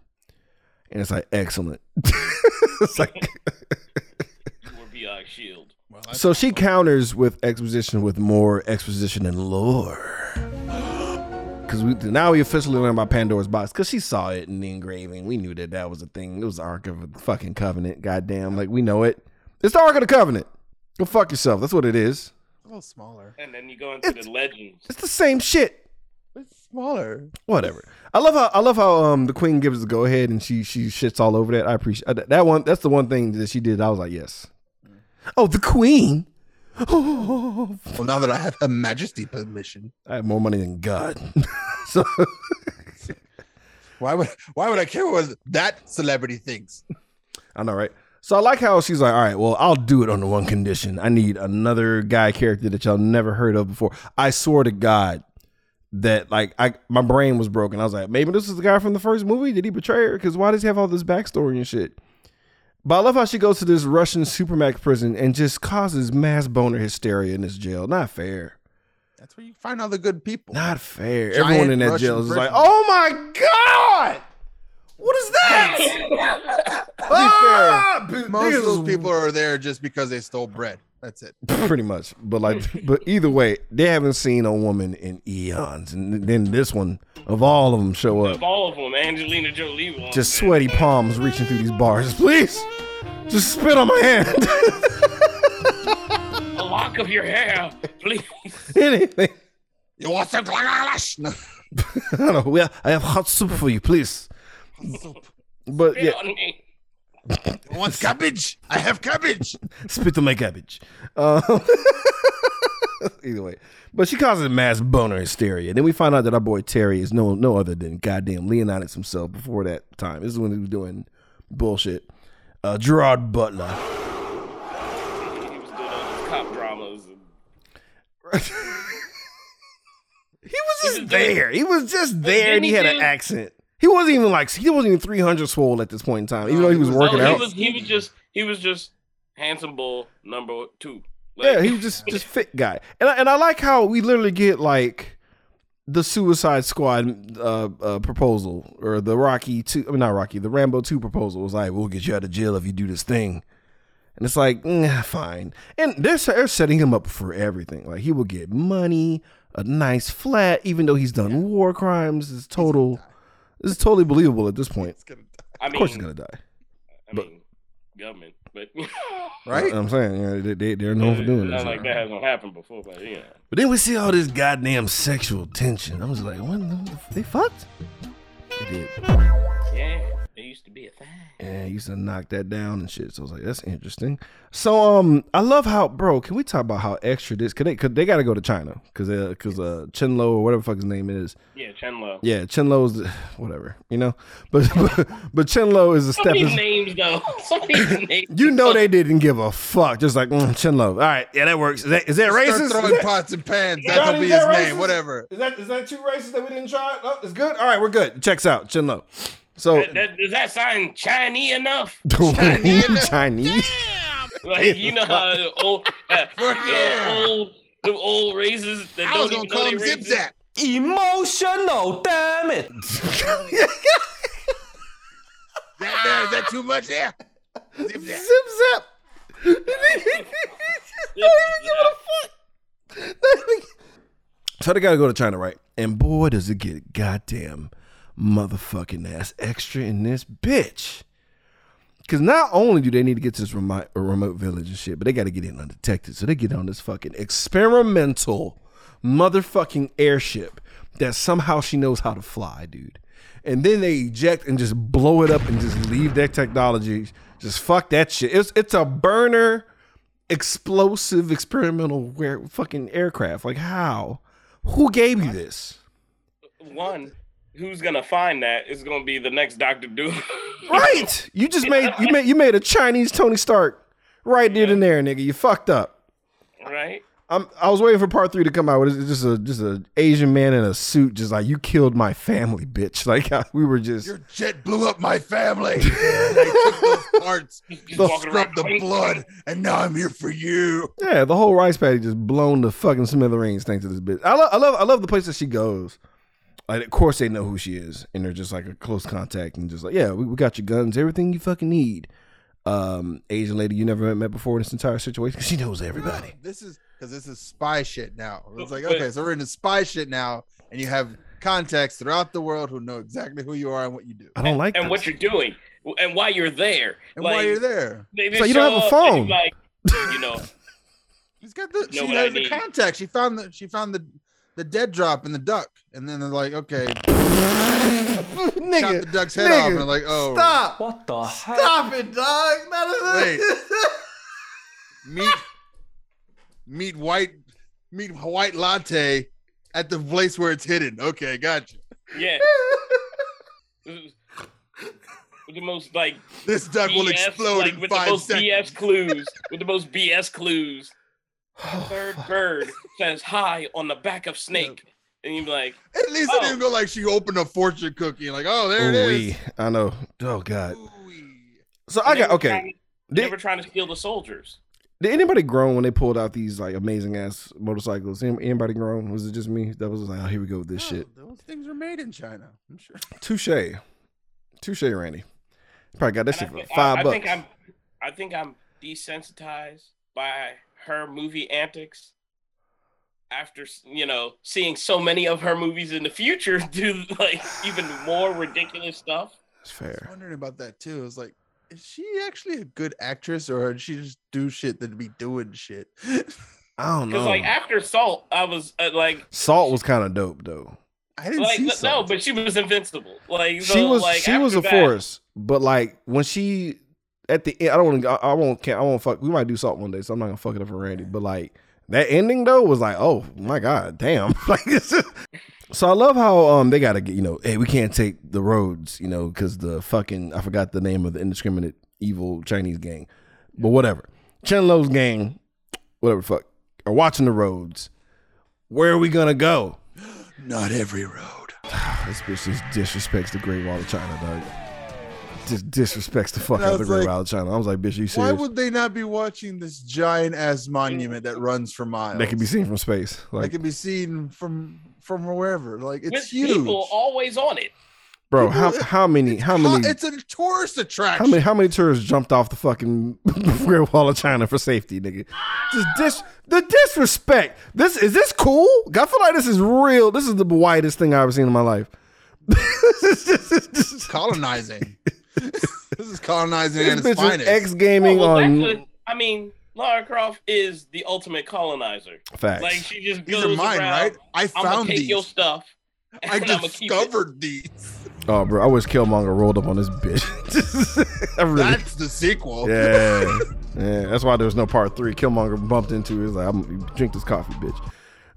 and it's like excellent. it's like you were beyond shield. Well, so she counters with exposition with more exposition and lore. Because we now we officially learned about Pandora's box because she saw it in the engraving. We knew that that was a thing. It was the Ark of the fucking Covenant. Goddamn, like we know it. It's the Ark of the Covenant. Go fuck yourself. That's what it is. a little smaller. And then you go into It's- the legends. It's the same shit. It's smaller. Whatever. I love how I love how um the queen gives the go ahead and she she shits all over that. I appreciate that, that one. That's the one thing that she did. I was like, yes. Oh, the queen. Oh, Well, now that I have Her Majesty permission, I have more money than God. so why would why would I care what that celebrity thinks? I know, right? So I like how she's like, all right, well, I'll do it on the one condition. I need another guy character that y'all never heard of before. I swear to God that like I my brain was broken. I was like, maybe this is the guy from the first movie. Did he betray her? Because why does he have all this backstory and shit? But I love how she goes to this Russian supermax prison and just causes mass boner hysteria in this jail. Not fair. That's where you find all the good people. Not fair. Giant Everyone in that Russian jail is like, oh my God! What is that? Ah! Most of those people are there just because they stole bread. That's it. pretty much. But like but either way they haven't seen a woman in eons. And then this one of all of them show up. Of all of them, Angelina Jolie was just sweaty palms reaching through these bars. Please just spit on my hand. A lock of your hair, please. anything. You want some glalash? No. i don't know. Well i have hot soup for you please. But Spit yeah on me. You want cabbage? I have cabbage. spit on my cabbage um, either way but she causes a mass boner hysteria then we find out that our boy terry is no no other than goddamn leonidas himself before that time this is when he was doing bullshit uh gerard butler He was doing all these cop dramas. And, He was just was there. He was just there, and he had an accent. He wasn't even like he wasn't even three hundred swole at this point in time, even though he was working no, out. he was he was just he was just handsome bull number two. Like, yeah, he was just just fit guy, and I, and I like how we literally get like the Suicide Squad uh, uh, proposal or the Rocky two, I mean not Rocky, the Rambo two proposal was like, we'll get you out of jail if you do this thing. And it's like, mm, fine. And they're, they're setting him up for everything. Like he will get money, a nice flat, even though he's done war crimes. It's total. This is totally believable at this point. I Of course he's gonna die. I mean, government, but Right? I'm saying, you know, they, they, they're known for doing Not this. like that hasn't happened before, but yeah. But then we see all this goddamn sexual tension. I was like, what? the- They fucked? They did. Yeah, it used to be a thing. Yeah, he used to knock that down and shit. So I was like, that's interesting. So um, I love how, bro. Can we talk about how extra this? Cause they, cause they got to go to China, cause uh, cause uh, Chen Lo or whatever the fuck his name is. Yeah, Chen Lo. Yeah, Chen Lo's whatever, you know. But but, but Chen Lo is a Some step. of these in- names though. Some of these names. You know they didn't give a fuck. Just like mm, Chen Lo. All right, yeah, that works. Is that is that Start racist? throwing that- pots and pans. Johnny, That'll be is his that name. Whatever. Is that is that too racist that we didn't try? Oh, it's good. All right, we're good. Checks out. Chen Lo. So That, that, does that sound Chinese enough? Chinese. Chinese? Like you know how the old, uh, the yeah. old, the old races that I was don't gonna call him Zip racist. Zap. Emotional, damn it. That there, is that too much there? Zip Zap. Zip zap. So they gotta go to China, right? And boy, does it get goddamn motherfucking ass extra in this bitch. Cause not only do they need to get to this remote, remote village and shit, but they gotta get in undetected. So they get on this fucking experimental motherfucking airship that somehow she knows how to fly, dude. And then they eject and just blow it up and just leave that technology. Just fuck that shit. It's it's a burner explosive experimental where fucking aircraft. Like how? Who gave you this? One, who's gonna find that is gonna be the next Doctor Doom. Right. You just made you made you made a Chinese Tony Stark right there and there, nigga. You fucked up. right? I'm, I was waiting for part three to come out. It's just a just a Asian man in a suit, just like you killed my family, bitch. Like we were just Your jet blew up my family. I took those parts, Just walking scrubbed the clink, blood, and now I'm here for you. yeah. The whole rice paddy just blown the fucking smithereens thanks to this bitch. I love I love I love the place that she goes. Like, of course they know who she is, and they're just like a close contact, and just like, yeah, we, we got your guns, everything you fucking need. Um, Asian lady you never met before in this entire situation, she knows everybody. This is because this is spy shit now. It's like, okay, so we're into spy shit now, and you have contacts throughout the world who know exactly who you are and what you do. I don't like and this. what you're doing, and why you're there. And like, while you're there, So you don't have a show up and phone. Like, you know, she's got the Know she what I has the contact. She found the she found the the dead drop and the duck, and then they're like, okay, nigga, chop the duck's head off, and they're like, oh, stop, What the heck? stop it, dog. Not a- Wait. meet meet white meet white latte at the place where it's hidden. Okay, gotcha. yeah. with the most like This duck will explode like, in with five the most seconds. BS clues. With the most BS clues. Third bird says hi on the back of snake, and you're like, At least Oh. it didn't oh. go like she opened a fortune cookie like, oh, there it is. Ooh-wee. I know. Oh god. Ooh-wee. So I got okay. trying- Did, They were trying to steal the soldiers. did anybody groan when they pulled out these like amazing ass motorcycles? Any- Anybody groan? Was it just me? That was like, oh, here we go with this No, shit. Those things were made in China. I'm sure. Touche, touche, Randy. Probably got that shit And for I, five I, I bucks. think I'm, I think I'm desensitized by her movie antics. After you know seeing so many of her movies in the future do like even more ridiculous stuff. It's I was fair. wondering about that too. I was like, is she actually a good actress or did she just do shit that be doing shit? I don't know. Because like after Salt, I was uh, like, Salt was kind of dope though. I didn't like see no, Salt. but she was invincible. Like she so, was like, she was a that- force, but like when she at the end, I don't want to. I, won't. Can't, I won't fuck. We might do salt one day, so I'm not gonna fuck it up for Randy. But like that ending though was like, oh my god, damn. like it's just- so I love how um they gotta get you know, hey, we can't take the roads, you know, because the fucking I forgot the name of the indiscriminate evil Chinese gang, but whatever. Chen Lo's gang, whatever, the fuck, are watching the roads. Where are we gonna go? Not every road. This bitch just disrespects the Great Wall of China, dog. Just disrespects the fuck out of the Great like, Wall of China. I was like, bitch, are you Why would they not be watching this giant ass monument that runs for miles? that can be seen from space. That Like, can be seen from from wherever. Like it's with huge. people always on it. bro, how people- how many how many It's a tourist attraction. how many how many tourists jumped off the fucking Great Wall of China for safety, nigga? Just dis the disrespect. This is this cool? I feel like this is real. This is the whitest thing I've ever seen in my life. this is just, this is- colonizing. this is colonizing This at its bitch finest. X gaming well, on that's a- I mean, Lara Croft is the ultimate colonizer. facts. Like she just These goes are mine, around, right? I I'm found take these. your stuff. I and I'ma keep it." discovered these. oh, bro, I wish Killmonger rolled up on this bitch. Really, That's the sequel. yeah, yeah. That's why there was no part three. Killmonger bumped into. It like, I'm drink this coffee, bitch.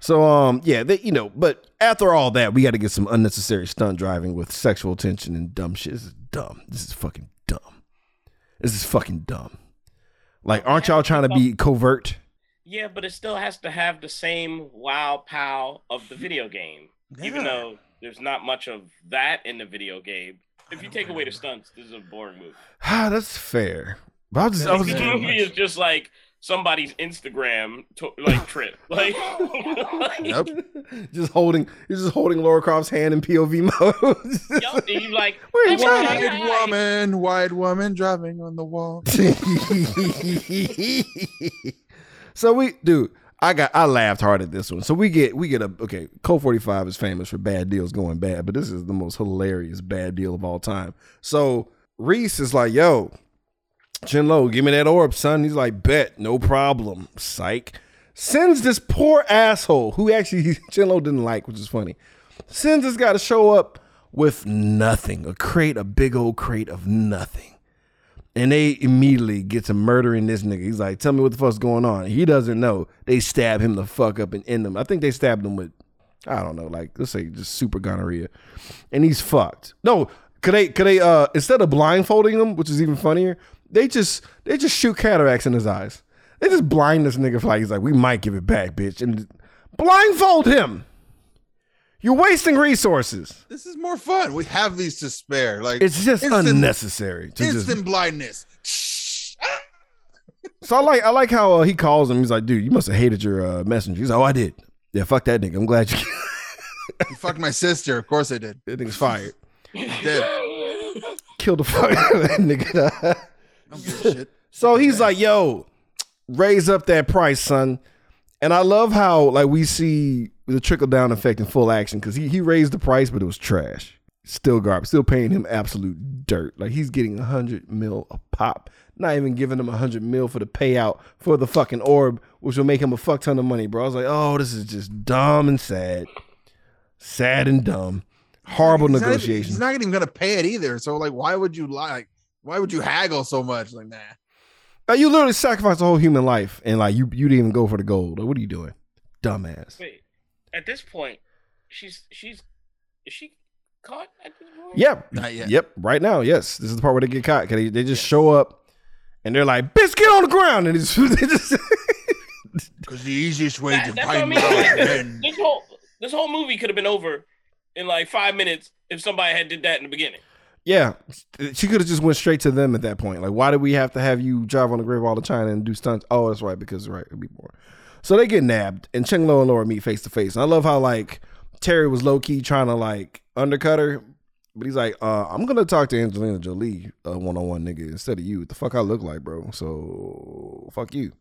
So, um, yeah, they, you know, but after all that, we got to get some unnecessary stunt driving with sexual tension and dumb shit. This is dumb. This is fucking dumb. This is fucking dumb. Like, aren't y'all trying to be covert? Yeah, but it still has to have the same wow pow of the video game. Even though there's not much of that in the video game. If you take away the stunts, this is a boring movie. Ah, that's fair. But I was, I was This movie is just like somebody's Instagram to, like trip. Like, like Yep. just holding, he's just holding Laura Croft's hand in POV mode. yo, and you like Where you "Hey, hey, White hey, woman, white woman driving on the wall. so we, dude, I got, I laughed hard at this one. So we get, we get a, okay, Cult 45 is famous for bad deals going bad, but this is the most hilarious bad deal of all time. So Reiss is like, yo, Chinlo, give me that orb, son. He's like, bet, no problem. Psych. Sends this poor asshole who actually Chin Chinlo didn't like, which is funny. Sends this guy to show up with nothing, a crate, a big old crate of nothing. And they immediately get to murdering this nigga. He's like, tell me what the fuck's going on. He doesn't know. They stab him the fuck up and end him. I think they stabbed him with, I don't know, like let's say just super gonorrhea. And he's fucked. No, could they could they uh instead of blindfolding him, which is even funnier, they just they just shoot cataracts in his eyes. They just blind this nigga for like he's like, we might give it back, bitch. And blindfold him. You're wasting resources. This is more fun. We have these to spare. Like It's just instant- unnecessary. To just, Instant blindness. so I like I like how uh, he calls him. He's like, dude, you must have hated your uh, messenger. He's like, oh, I did. Yeah, fuck that nigga. I'm glad you. You fucked my sister. Of course I did. that nigga's fired. Dead. Kill the fuck out of that nigga. I don't give a shit. So he's like, yo, raise up that price, son. And I love how like we see the trickle down effect in full action because he, he raised the price, but it was trash. Still garbage. Still paying him absolute dirt. Like he's getting a hundred mil a pop. Not even giving him a hundred mil for the payout for the fucking orb, which will make him a fuck ton of money, bro. I was like, oh, this is just dumb and sad. Sad and dumb. Horrible He's not negotiations. he's not even gonna pay it either. So like, why would you lie? Like, why would you haggle so much? Like, nah. Like, you literally sacrificed a whole human life and like you you didn't even go for the gold. Like, what are you doing? Dumbass. Wait, at this point, she's she's is she caught at this point? Yep. Not yet. Yep. Right now, yes. This is the part where they get caught. 'Cause They, they just show up and they're like, bitch, get on the ground. And it's, they just Because the easiest way That- to that's what I mean. out this whole this whole movie could have been over in like five minutes if somebody had did that in the beginning. Yeah. She could have just went straight to them at that point. Like, why did we have to have you drive on the Great Wall of China and do stunts? Oh, that's right, because right, it'd be more. So they get nabbed and Cheng Lo and Laura meet face to face. And I love how like Terry was low key trying to like undercut her. But he's like, uh, I'm gonna talk to Angelina Jolie, one on one nigga, instead of you. What the fuck I look like, bro? So fuck you.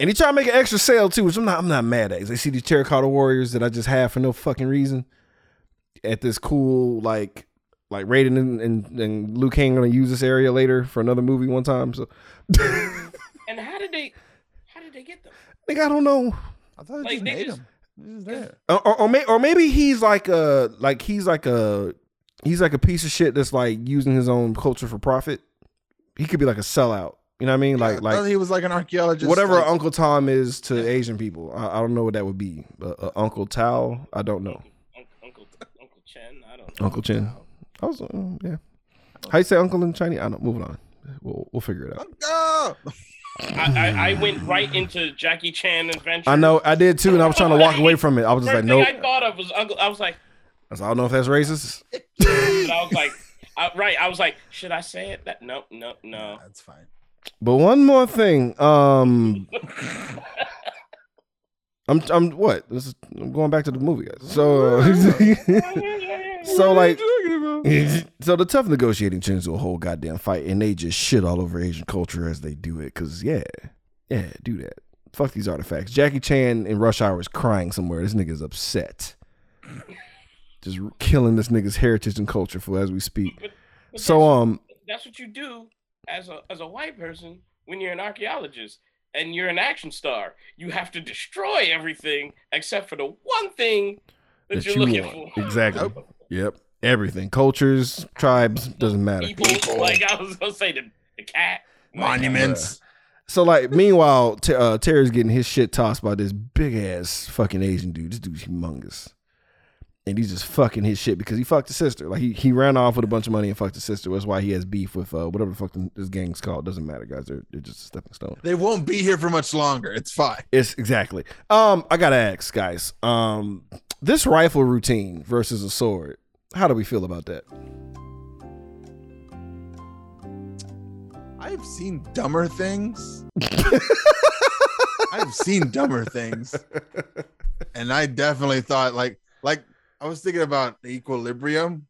And he tried to make an extra sale too, which I'm not. I'm not mad at. They see these terracotta warriors that I just have for no fucking reason. At this cool like, like Raiden and, and, and Liu Kang gonna use this area later for another movie one time. So, And how did they how did they get them? like I don't know. I thought it Like, just they made just- him. This is there. or, or, or, may, or maybe he's like a like he's like a he's like a piece of shit that's like using his own culture for profit. He could be like a sellout. You know what I mean? Like I like he was like an archaeologist. whatever like- Uncle Tom is to Asian people. I, I don't know what that would be. Uh, uh, Uncle Tao. I don't know. Un- Uncle Uncle Chen, I don't know. Uncle Chin. I was uh, yeah. How you say uncle in Chinese? I don't. Moving on. We'll we'll figure it out. I, I, I went right into Jackie Chan adventure. I know I did too, and I was trying to walk away from it. I was just First like, thing nope. I thought of was Uncle. I was like, I, was I don't know if that's racist. but I was like, I, right. I was like, should I say it? That no, no, no. That's fine. But one more thing. Um, I'm I'm what? This is, I'm going back to the movie, guys. So, uh, so like, so the tough negotiating turns to a whole goddamn fight, and they just shit all over Asian culture as they do it. Cause yeah, yeah, do that. Fuck these artifacts. Jackie Chan in Rush Hour is crying somewhere. This nigga's upset. Just killing this nigga's heritage and culture for as we speak. But, but So that's, um, that's what you do as a as a white person, when you're an archaeologist and you're an action star, you have to destroy everything except for the one thing that, That you're you looking want. for. Exactly. Yep. Everything. Cultures, tribes, doesn't matter. People, like I was gonna say, the, the cat. Monuments. So like, meanwhile, T- uh, Terry's getting his shit tossed by this big ass fucking Asian dude. This dude's humongous, and he's just fucking his shit because he fucked his sister. Like he he ran off with a bunch of money and fucked his sister. That's why he has beef with uh, whatever the fuck this gang's called. Doesn't matter, guys. They're they're just a stepping stone. They won't be here for much longer. It's fine. It's exactly. Um, I gotta ask, guys. Um, this rifle routine versus a sword. How do we feel about that? I've seen dumber things. I've seen dumber things. And I definitely thought like like I was thinking about equilibrium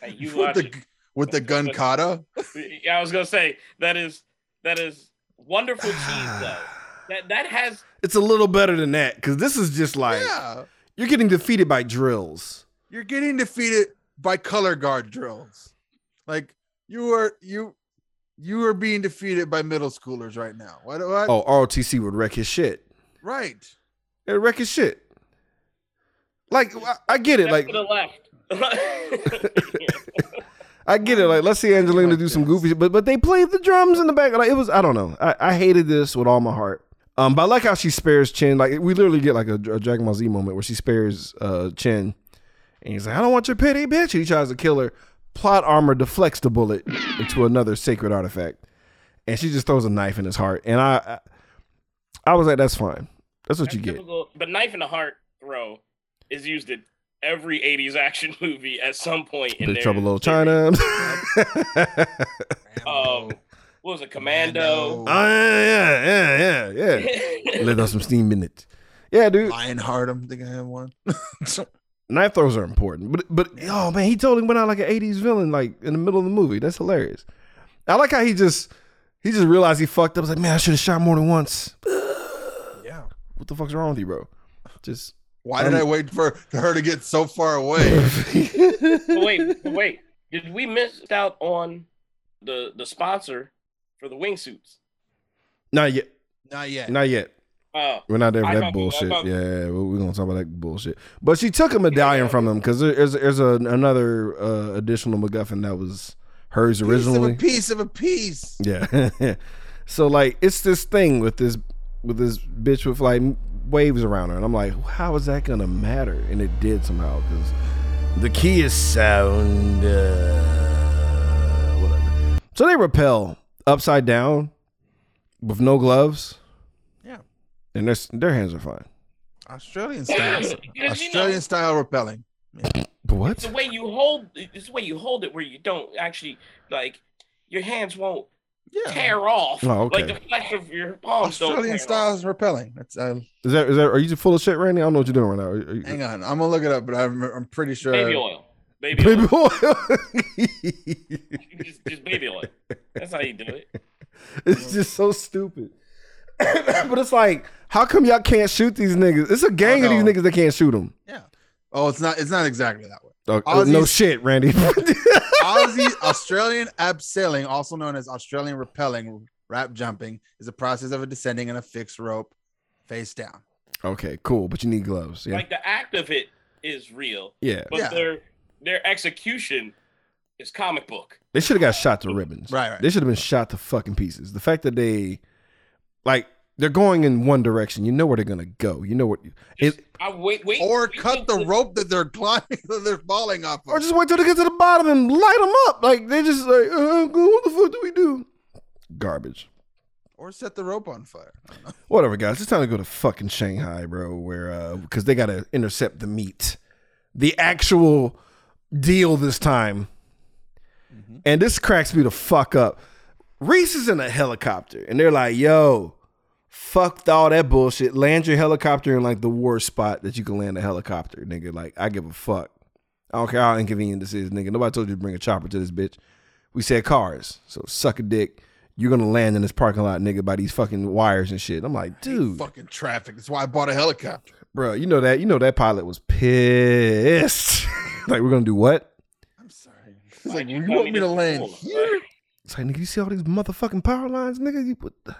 Hey, you with the it. with the gun kata. Yeah, I was gonna say that is that is wonderful cheese though. That that has It's a little better than that because this is just like Yeah. You're getting defeated by drills. You're getting defeated by color guard drills. Like you are you you are being defeated by middle schoolers right now. What what? Oh, ROTC would wreck his shit. Right. It'd wreck his shit. Like I, I get it. that's Like to the left. I get it. Like let's see Angelina Like do some goofy shit, but but they played the drums in the back. Like it was. I don't know. I, I hated this with all my heart. Um, but I like how she spares Chin. Like we literally get like a, a Dragon Ball Z moment where she spares uh Chin, and he's like, "I don't want your pity, bitch." And he tries to kill her. Plot armor deflects the bullet into another sacred artifact, and she just throws a knife in his heart. And I, I, I was like, "That's fine. That's what That's you get." typical- But knife in the heart throw is used in every '80s action movie at some point. In Big their Trouble in Little series. China. Um, what was it? Commando. Oh yeah, yeah, yeah, yeah. Let us some steam in it. Yeah, dude. Lionheart, I'm thinking I have one. Knife throws are important, but but oh man, he totally went out like an '80s villain, like in the middle of the movie. That's hilarious. I like how he just he just realized he fucked up. He's like, man, I should have shot more than once. yeah. What the fuck's wrong with you, bro? Just Why did I wait for her to get so far away? Wait, wait. Did we miss out on the the sponsor for the wingsuits? not yet, Not yet. not yet. Oh, We're not there for I that bullshit. thought- yeah, we're we're gonna talk about that bullshit. But she took a medallion from him because there's there's a, another uh, additional MacGuffin that was hers originally. Piece of a piece of a piece. Yeah. so like it's this thing with this with this bitch with like waves around her, and I'm like, how is that gonna matter? And it did somehow because the key is sound. Uh, whatever. So they rappel upside down with no gloves. Yeah. And their their hands are fine. Australian style. Because, you know- Australian style rappelling. What? it's the way you hold. It's the way you hold it, where you don't actually like your hands won't Yeah. tear off. Oh, okay. Like the flesh of your palms Australian tear style is rappelling. That's uh, Is that is that? Are you full of shit, Randy? I don't know what you're doing right now. Are, are you, hang on. I'm gonna look it up, but I'm I'm pretty sure Baby oil. Baby, Baby oil. oil. just, just baby oil. That's how you do it. It's just so stupid. but it's like, how come y'all can't shoot these niggas? It's a gang of these niggas that can't shoot them. Yeah. Oh, it's not it's not exactly that way. Oh, uh, no shit, Randy. Aussie Australian abseiling, also known as Australian rappelling, rap jumping, is a process of a descending on a fixed rope face down. okay, cool, but you need gloves. Yeah, Like the act of it is real, yeah. but Yeah. their their execution is comic book. They should have got shot to ribbons. Right, right. They should have been shot to fucking pieces. The fact that they, like, they're going in one direction. You know where they're gonna go. You know what. Just, It, I wait, wait, Or wait cut till the rope that they're climbing, that they're falling off Of. or just wait till they get to the bottom and light them up. Like they just like, uh, what the fuck do we do? Garbage. Or set the rope on fire. I don't know. Whatever, guys. It's time to go to fucking Shanghai, bro. Where uh, because they gotta intercept the meat, the actual deal this time. Mm-hmm. And this cracks me the fuck up. Reiss is in a helicopter, and they're like, "Yo, fuck all that bullshit. Land your helicopter in like the worst spot that you can land a helicopter, nigga. Like, I give a fuck. I don't care how inconvenient this is, nigga. Nobody told you to bring a chopper to this bitch. We said cars, so suck a dick. You're gonna land in this parking lot, nigga, by these fucking wires and shit. I'm like, dude, Fucking traffic. That's why I bought a helicopter. Bro, you know that you know that pilot was pissed. like, we're gonna do what? I'm sorry. It's Why'd like, you you want me me to land before? here? It's like, nigga, you see all these motherfucking power lines, nigga? You put the...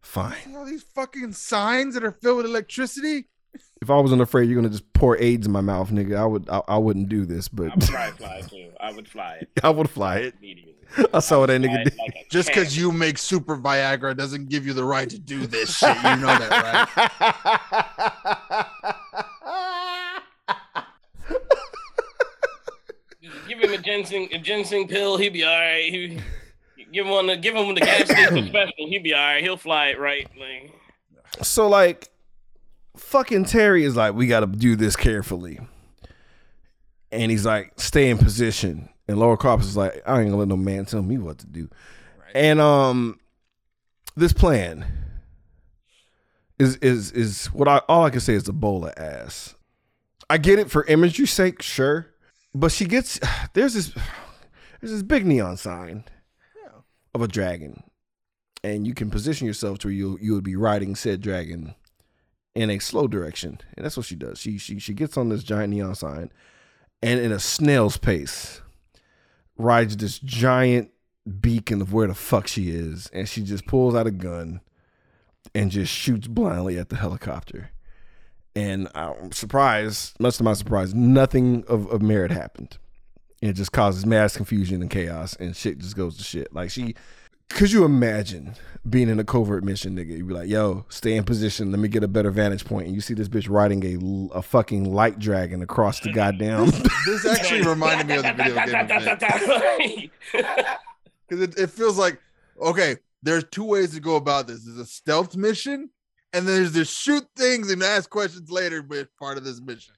fine. All these fucking signs that are filled with electricity. If I wasn't afraid you're gonna just pour AIDS in my mouth, nigga, I would I, I wouldn't do this, But I would but fly it too. I would fly it I would fly it. immediately. I saw what that nigga did. like Just because you make super Viagra doesn't give you the right to do this shit. You know that, right? Give him a ginseng a ginseng pill, He'd be all right. He, give him one, the- give him the gas station special, He'd be all right. He'll fly it right. Like, So like, fucking Terry is like, we got to do this carefully, and he's like, stay in position. And Laura Croft is like, I ain't gonna let no man tell me what to do. And um, this plan is is is what I all I can say is a bowl of ass. I get it for imagery's sake, sure, but she gets there's this there's this big neon sign of a dragon and you can position yourself to where you you would be riding said dragon in a slow direction, and that's what she does. She she she gets on this giant neon sign, and in a snail's pace, rides this giant beacon of where the fuck she is, and she just pulls out a gun and just shoots blindly at the helicopter. And I'm surprised, much to my surprise, nothing of, of merit happened. It just causes mass confusion and chaos, and shit just goes to shit. Like she, could you imagine being in a covert mission, nigga? You'd be like, yo, stay in position. Let me get a better vantage point. And you see this bitch riding a, a fucking light dragon across the goddamn. This actually reminded me of the video game because it, it feels like okay. There's two ways to go about this. There's a stealth mission, and then there's the shoot things and ask questions later with part of this mission.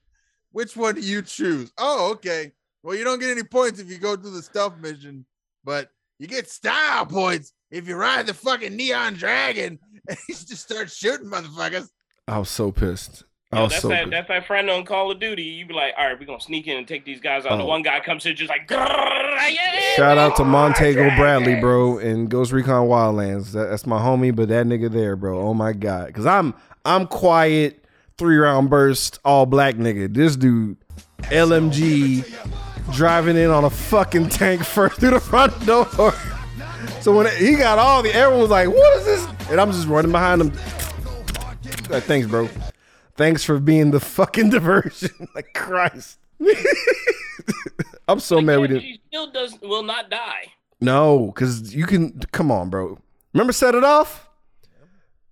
Which one do you choose? Oh, okay. Well, you don't get any points if you go through the stealth mission, but you get style points if you ride the fucking neon dragon and you just start shooting motherfuckers. I was so pissed. I Yo, was that's so that pissed. that's that friend on Call of Duty. You be like, all right, we're gonna sneak in and take these guys out. The Oh. one guy comes in just like, yeah, Shout out to Montego Bradley, bro, and Ghost Recon Wildlands. That, that's my homie, but that nigga there, bro. Oh my god, because I'm I'm quiet, three round burst, all black nigga. This dude, LMG, driving in on a fucking tank first through the front door. So when he got all the, everyone was like, "What is this?" And I'm just running behind him. Like, thanks, bro. Thanks for being the fucking diversion. like Christ. I'm so mad we didn't. She still does will not die. No, because you can. Come on, bro. Remember, set it off.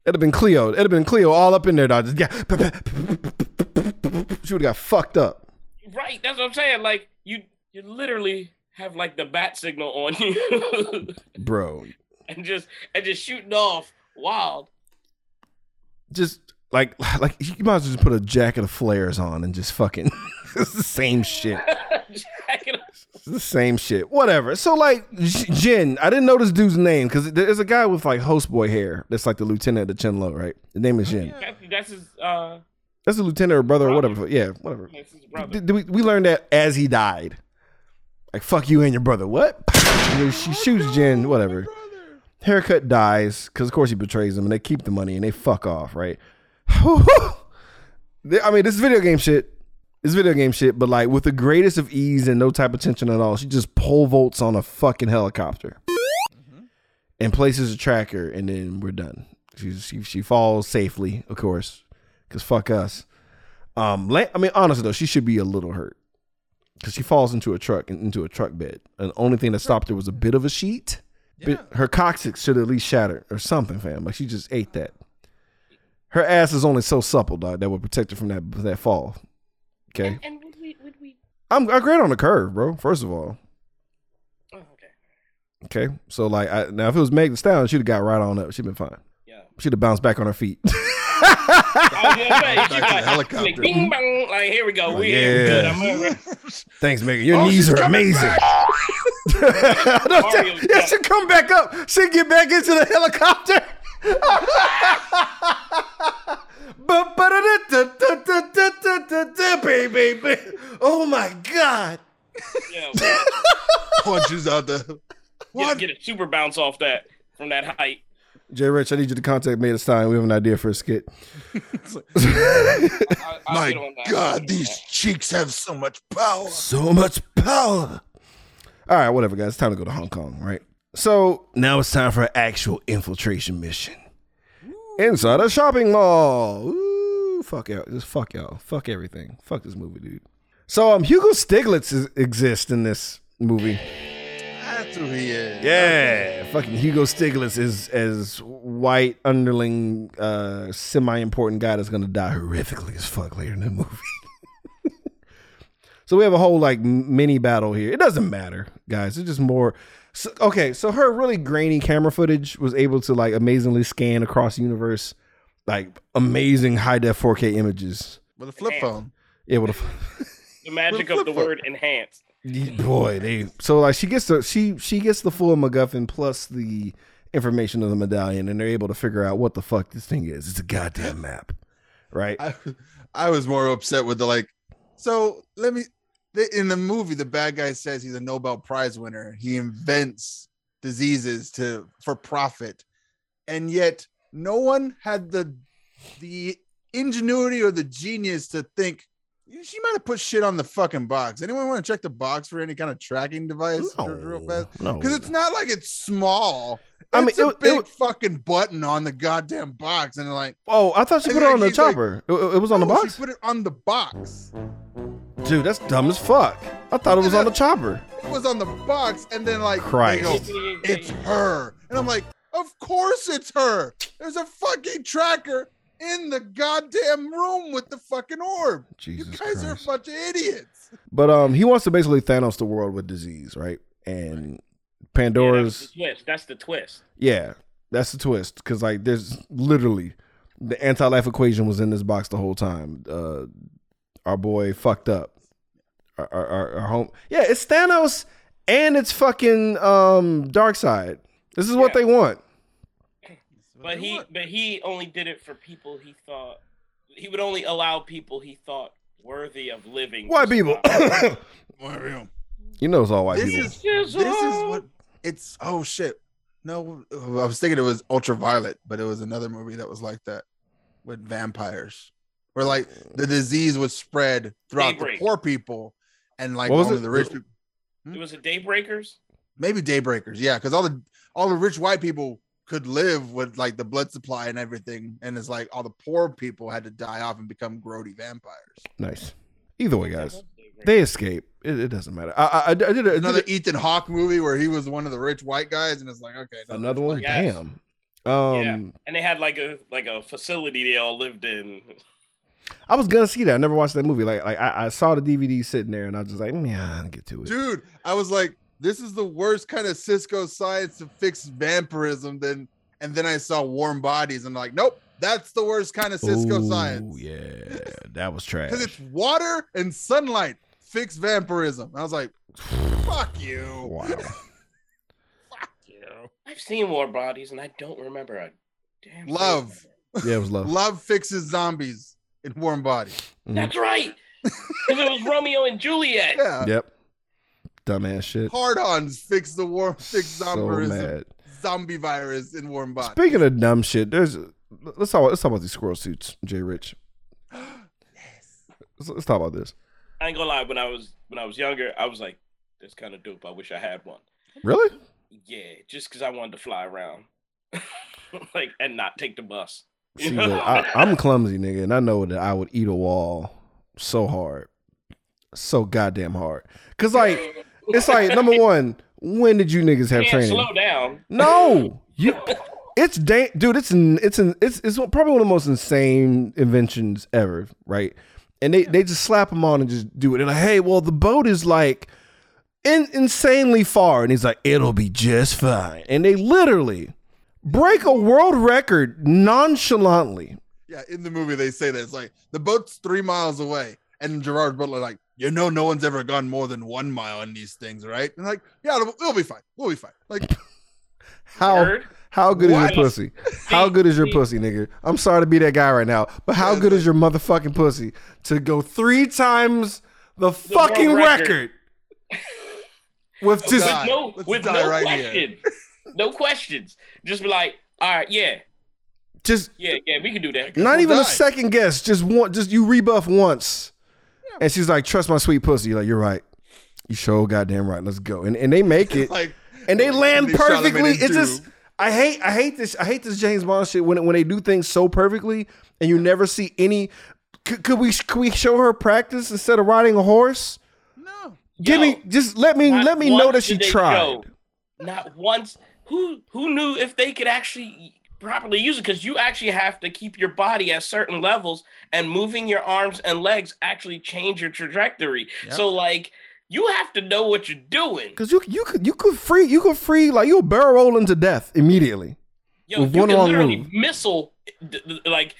It'd have been Cleo. It'd have been Cleo all up in there, dog. Just, yeah. She would have got fucked up. Right, that's what I'm saying. Like you, you literally have like the bat signal on you, Bro, and just and just shooting off wild. just like like you might as well just put a jacket of flares on and just fucking. it's the same shit. It's the same shit. Whatever. So like J- Jin, I didn't know this dude's name because there's a guy with like host boy hair. That's like the lieutenant of the Chinlo, right? The name is Jin. That's, that's his. Uh, That's a lieutenant or brother or whatever. Yeah, whatever. that's his brother. Did- did we, we learned that as he died. Like fuck you and your brother. What? She oh, shoots Jen. Whatever. Haircut dies because of course he betrays them and they keep the money and they fuck off. Right. I mean, this is video game shit. It's video game shit, but like with the greatest of ease and no type of tension at all, she just pole vaults on a fucking helicopter mm-hmm. and places a tracker, and then we're done. She she, she falls safely, of course, because fuck us. Um, la- I mean, honestly though, she should be a little hurt because she falls into a truck into a truck bed, and the only thing that stopped her was a bit of a sheet. But her coccyx should at least shatter or something, fam. Like she just ate that. Her ass is only so supple, dog, that would protect her from that that fall. Okay, And, and would we? Would we? I'm I great on the curve, bro. First of all, Oh, okay. okay. So like, I, now if it was Meg Thee Stallion, she'd have got right on up. She'd been fine. Yeah. She'd have bounced back on her feet. I was gonna say, Back she to the like, helicopter. Like, bing, bang, like here we go. Oh, we yeah. good. I'm gonna, Thanks, Megan. Your Oh, knees are coming amazing. Mario's yeah, back. she come back up. She get back into the helicopter. Baby, oh my god! yeah, Punches out the. get, What? get a super bounce off that from that height. Jay Rich, I need you to contact Maida Stein. We have an idea for a skit. I, I'll My get on that. God, these cheeks have so much power. so much power. All right, whatever, guys. It's time to go to Hong Kong, right? So now it's time for an actual infiltration mission. Inside a shopping mall. Ooh, fuck out. Just fuck y'all. Fuck everything. Fuck this movie, dude. So um Hugo Stiglitz is, exists in this movie. That's who he is. Yeah, fucking Hugo Stiglitz is as white underling, uh, semi-important guy that's gonna die horrifically as fuck later in the movie. so we have a whole like mini battle here. It doesn't matter, guys. It's just more. So, okay, so her really grainy camera footage was able to like amazingly scan across the universe, like amazing high def 4K images. With a flip phone. Yeah, with a. The magic Flip of the phone. word enhanced. Boy they so like she gets the she she gets the full MacGuffin plus the information of the medallion, and they're able to figure out what the fuck this thing is. It's a goddamn map, right? I, I was more upset with the like. So let me. In the movie, the bad guy says he's a Nobel Prize winner. He invents diseases to for profit, and yet no one had the the ingenuity or the genius to think she might have put shit on the fucking box. Anyone want to check the box for any kind of tracking device real- real fast? no. Because it's not like it's small. I mean, It's a it- it- big fucking button on the goddamn box, and like, Oh, I thought she put it on the he's like- chopper. It, it was on the box, She put it on the box. dude. That's dumb as fuck. I thought it was on the chopper. It was on the box, and then like, Christ. go, it's her, and I'm like, of course it's her. There's a fucking tracker in the goddamn room with the fucking orb. Jesus you guys are a bunch of idiots. But um, he wants to basically Thanos the world with disease, right? And Pandora's That's the twist. That's the twist. Yeah, that's the twist. Because like, there's literally the anti-life equation was in this box the whole time. Uh, our boy fucked up. Our, our, our, our home. Yeah, it's Thanos and it's fucking um Darkseid. This is what they want. But he, but he only did it for people he thought he would only allow people he thought worthy of living. White people. you know it's all white This people. is this is what it's. Oh shit! No, I was thinking it was Ultraviolet, but it was another movie that was like that with vampires, where like the disease was spread throughout Daybreak. the poor people, and like What was only it? the rich people. Hmm? It was a Daybreakers. Maybe Daybreakers, yeah, because all the all the rich white people could live with like the blood supply and everything, and it's like all the poor people had to die off and become grody vampires. Nice. Either way, guys, they escape. It, it doesn't matter. I, I, I did, a- I did Another a- Ethan Hawke movie where he was one of the rich white guys, and it's like okay, another one. rich Yes. Damn. Um, yeah, and they had like a like a facility they all lived in. I was gonna see that. I never watched that movie. Like, like I, I saw the DVD sitting there, and I was just like, yeah, I'll get to it. dude i was like this is the worst kind of cisco science to fix vampirism then and then i saw warm bodies and like nope that's the worst kind of cisco Ooh, science Yeah, that was trash. because it's water and sunlight fix vampirism i was like fuck you Wow. fuck you I've seen warm Bodies, and I don't remember a damn. thing. love Yeah, it was love. love fixes zombies in warm bodies Mhm. That's right. Because it was Romeo and Juliet. yeah Yep. Dumbass shit. hard-ons fix the war fix So zombies mad. zombie virus in warm bodies Speaking of dumb shit, there's let's talk. Let's talk about these squirrel suits, Jay Rich. Let's, let's talk about this. I ain't gonna lie. When I was when I was younger, I was like, "That's kind of dope. I wish I had one." Really? Yeah, just because I wanted to fly around, like, and not take the bus. You See, look, I, I'm clumsy, nigga, and I know that I would eat a wall so hard, so goddamn hard. Cause like it's like number one, when did you niggas have Can't training? slow down. No, you. It's da- dude. It's an, it's an, it's it's probably one of the most insane inventions ever, right? And they they just slap him on and just do it. And like, hey, well, the boat is like in, insanely far, and he's like, it'll be just fine. And they literally break a world record nonchalantly. Yeah, in the movie they say that it's like the boat's three miles away, and Gerard Butler like, you know, no one's ever gone more than one mile in these things, right? And like, yeah, it'll, it'll be fine. We'll be fine. Like, How Word. how good What? is your pussy? How good is your pussy, nigga? I'm sorry to be that guy right now, but how good is your motherfucking pussy to go three times the, fucking record, record. with just die. with no Let's with no right here. questions. no questions. Just be like, all right, yeah, just yeah, yeah, we can do that. not we'll even a second guess. Just one, just you rebuff once, and she's like, "Trust my sweet pussy." You're like, "You're right. You sure goddamn right. Let's go." And and they make it. like and they land They shot him in perfectly. his It's just. I hate I hate this I hate this James Bond shit when when they do things so perfectly and you never see any. Could, could we could we show her practice instead of riding a horse? No. Give Yo, me just let me let me know that she tried. show- Not once. Who who knew if they could actually properly use it? Because you actually have to keep your body at certain levels, and moving your arms and legs actually change your trajectory. Yep. So like you have to know what you're doing. Cause you you could you could free you could free like you'll barrel roll into death immediately. Yo, With you one can wrong literally move. missile d- d- like.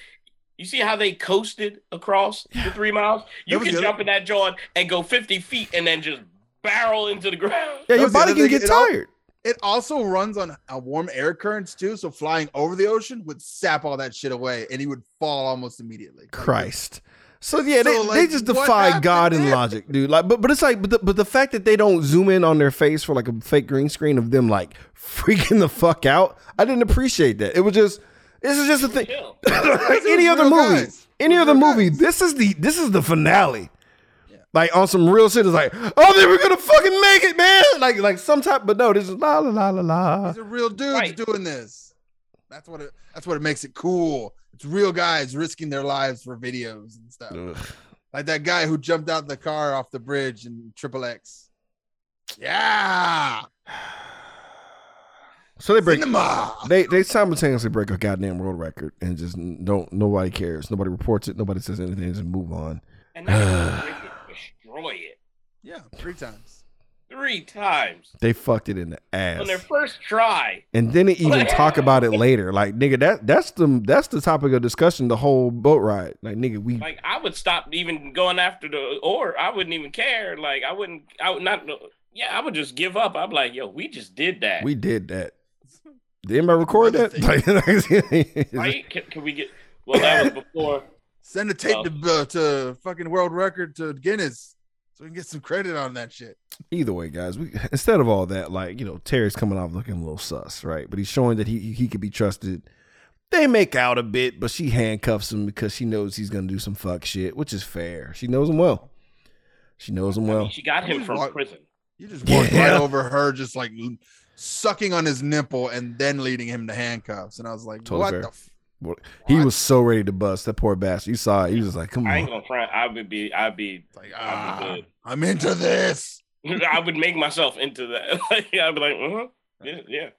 You see how they coasted across the three miles? You can the jump in that joint and go 50 feet and then just barrel into the ground. Yeah, your body can get tired. It also runs on a warm air currents too. So flying over the ocean would sap all that shit away, and he would fall almost immediately. Christ. So yeah, they, So, they like, just defy God and logic, dude. Like, but but it's like, but the, but the fact that they don't zoom in on their face for like a fake green screen of them like freaking the fuck out, I didn't appreciate that. It was just, this is just a thing. Like any other movie, guys. any other movie, guys. this is the this is the finale. Like on some real shit, it's like, oh, they were gonna fucking make it, man. Like like some type, but no, this is la la la la la. These are real dudes Right. doing this. That's what it. That's what it makes it cool. It's real guys risking their lives for videos and stuff. Ugh. Like that guy who jumped out of the car off the bridge in Triple X. Yeah, So they break. cinema. They they simultaneously break a goddamn world record and just don't nobody cares. Nobody reports it. Nobody says anything. Just move on. And now break it, destroy it Yeah, three times. three times They fucked it in the ass. on their first try. and then they even talk about it later. Like nigga, that that's the that's the topic of discussion. The whole boat ride. Like nigga, we Like I would stop even going after the or I wouldn't even care. Like I wouldn't. I would not. Yeah, I would just give up. I'm like, yo, we just did that. we did that. Did anybody record that? Like, right? Can, can we get? Well, that was before. Send a tape Oh. to uh, to fucking world record to Guinness so we can get some credit on that shit. Either way, guys, we instead of all that, like you know, Terry's coming off looking a little sus, right? But he's showing that he he could be trusted. They make out a bit, but she handcuffs him because she knows he's gonna do some fuck shit, which is fair. She knows him well. She knows him I mean, well. she got him from What? prison. You just walked Yeah. right over her, just like sucking on his nipple and then leading him to handcuffs. And I was like, Totally what fair. the? F- He was so ready to bust that poor bastard. You saw it. He was just like, "Come I ain't on." gonna front. I would be. I'd be. like, I'd ah, be good. I'm into this. I would make myself into that. I'd be like, uh-huh. yeah, yeah.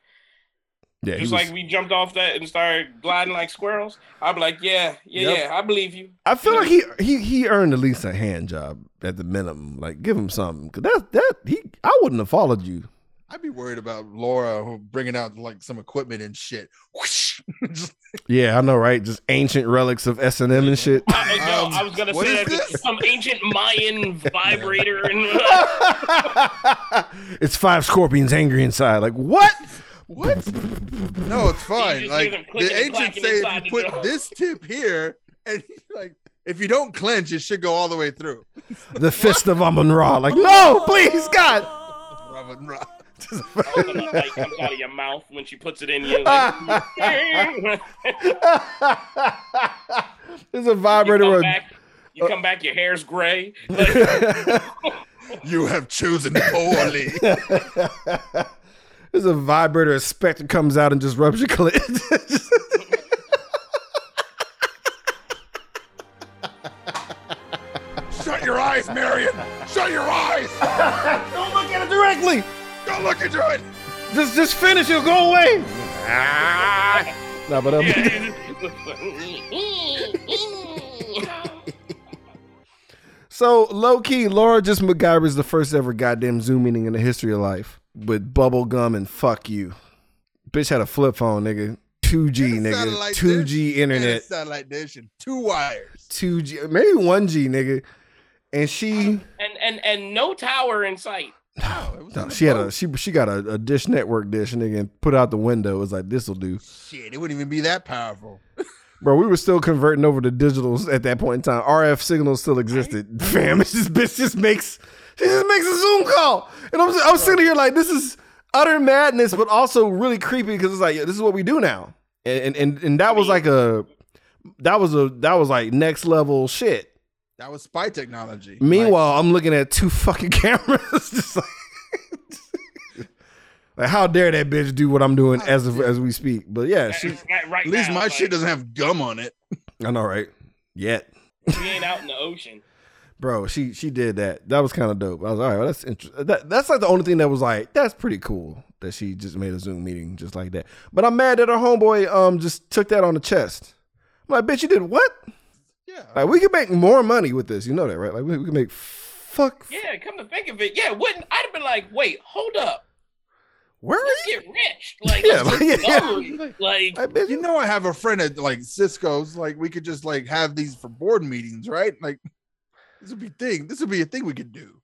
Yeah, Just was- like we jumped off that and started gliding like squirrels. I'd be like, yeah, yeah, Yep. yeah. I believe you. I feel like he he he earned at least a hand job at the minimum. Like, give him something. Cause that that he I wouldn't have followed you. I'd be worried about Laura bringing out like some equipment and shit. Yeah, I know, right? Just ancient relics of S and M and shit. I, yo, Um, I was gonna say that some ancient Mayan vibrator and it's five scorpions angry inside. Like what? what? No, it's fine. Like the clicking and ancients say, if you put door. this tip here, and like if you don't clench, it should go all the way through. The fist of Amun Ra. Like no, please, God. Robin Ra- all of the light comes out of your mouth when she puts it in you. Like, There's a you vibrator. come back, you uh, come back, your hair's gray. You have chosen poorly. There's a vibrator. A spectre comes out and just rubs your clit. Shut your eyes, Marion. Shut your eyes. Don't look at it directly. Don't look into it. Just just finish. It'll go away. no, but um, So low key, Laura just MacGyver's the first ever goddamn Zoom meeting in the history of life with bubble gum and fuck you. Bitch had a flip phone, nigga. 2G, nigga. satellite 2G dish. internet. And a satellite dish and two wires. 2G, maybe 1G, nigga. And she, and and and no tower in sight. No, it was no, she had boat. a she she got a, a dish network dish, and put out the window. It was like this'll do, Shit, it wouldn't even be that powerful. bro. We were still converting over to digitals at that point in time. RF signals still existed, fam. It's just bitch just makes she just makes a Zoom call, and I'm I'm sitting here like this is utter madness, but also really creepy because it's like yeah, this is what we do now, and and and, and that was like a that was a that was like next level shit. That was spy technology. Meanwhile, I'm looking at two fucking cameras, just like Like, how dare that bitch do what I'm doing as of, as we speak? But yeah, she. right, right At least now, my like, shit doesn't have gum on it. I know, right? Yet, We ain't out in the ocean. bro, she she did that. That was kind of dope. I was all right. Well, that's interesting. That, that's like the only thing that was like that's pretty cool that she just made a Zoom meeting just like that. But I'm mad that her homeboy um just took that on the chest. I'm like, bitch, you did what? Yeah. Like, we could make more money with this. You know that, right? Like, we, we could make fuck. Yeah, come to think of it, yeah, wouldn't I'd have been like, wait, hold up, Where are let's get rich. Like, Yeah, let's like, yeah. like, Like, bitch, You know, I have a friend at like Cisco's. Like, we could just like have these for board meetings, right? Like, this would be thing. This would be a thing we could do.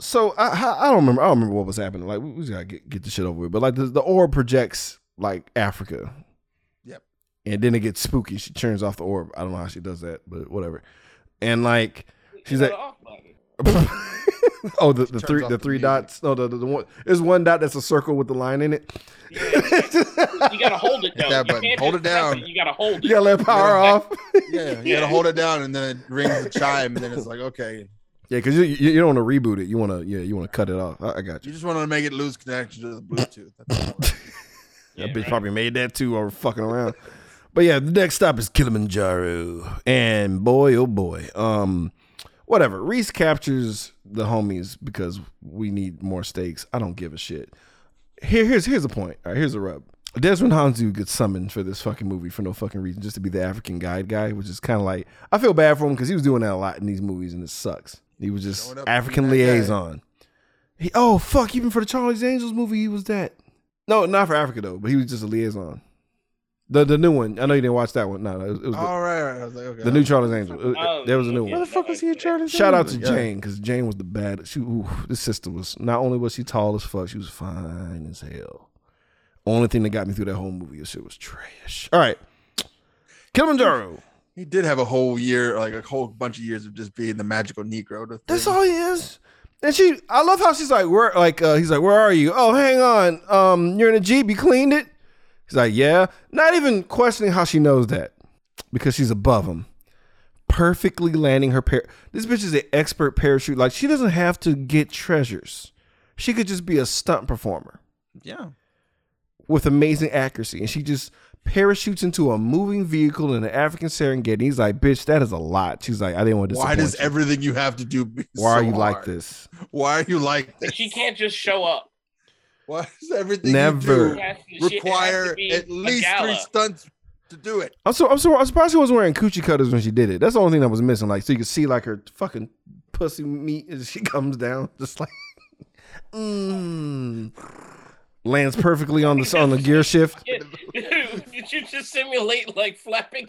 So I, I I don't remember. I don't remember what was happening. Like we, we just gotta get, get the shit over with. But like the, the orb projects like Africa. Yep. And then it gets spooky. She turns off the orb. I don't know how she does that, but whatever. And like she's like, know, the off button. oh the, the three the the three music. dots. No, the, the, the one. There's one dot that's a circle with the line in it. Yeah, you gotta hold it Hit though. that button. Hold it press down. You gotta hold it. You gotta let power Yeah. off. Yeah, you gotta hold it down, and then it rings the chime, and then it's like, okay, Yeah, because you, you you don't want to reboot it. You want to yeah you want to cut it off. I, I got you. you just want to make it lose connection to the Bluetooth. That's all. Yeah, that bitch right. probably made that too or fucking around. But yeah, the next stop is Kilimanjaro. And boy, oh boy. Um whatever. Reiss captures the homies because we need more stakes. I don't give a shit. Here, here's here's the point. All right, here's the rub. Desmond Hanzu gets summoned for this fucking movie for no fucking reason, just to be the African guide guy, which is kind of like I feel bad for him because he was doing that a lot in these movies and it sucks. He was just African being that guy. liaison. He, oh fuck! Even for the Charlie's Angels movie, he was that. No, not for Africa though, but he was just a liaison. The the new one. I know you didn't watch that one. No, it was, it was the, all right, all right. I was like, okay. the new Charlie's Angels. Uh, Oh, there was a new yeah, one. Where the fuck was he in Charlie's Shout out to Yeah. Jane because Jane was the bad. She, ooh, this sister was not only was she tall as fuck, she was fine as hell. Only thing that got me through that whole movie, this shit was trash. All right, Kilimanjaro. He did have a whole year, like a whole bunch of years of just being the magical Negro. to That's all he is. And she, I love how she's like, where, like, uh, he's like, where are you? Oh, hang on. Um, you're in a jeep. You cleaned it. He's like, yeah. Not even questioning how she knows that because she's above him. Perfectly landing her pair. This bitch is an expert parachute. Like she doesn't have to get treasures. She could just be a stunt performer Yeah. with amazing accuracy, and she just parachutes into a moving vehicle in an African Serengeti. He's like, bitch, that is a lot. She's like, I didn't want to. Why does you. everything you have to do? Be Why are so you like this? Why are you like this? She can't just show up. Why does everything Never. you She has to- do she- it has to require at least three stunts to do it? I'm so I'm so I'm surprised she wasn't wearing coochie cutters when she did it. That's the only thing that was missing. Like so you could see like her fucking pussy meat as she comes down, just like mm. lands perfectly on the on the gear shift. Did you just simulate like flapping?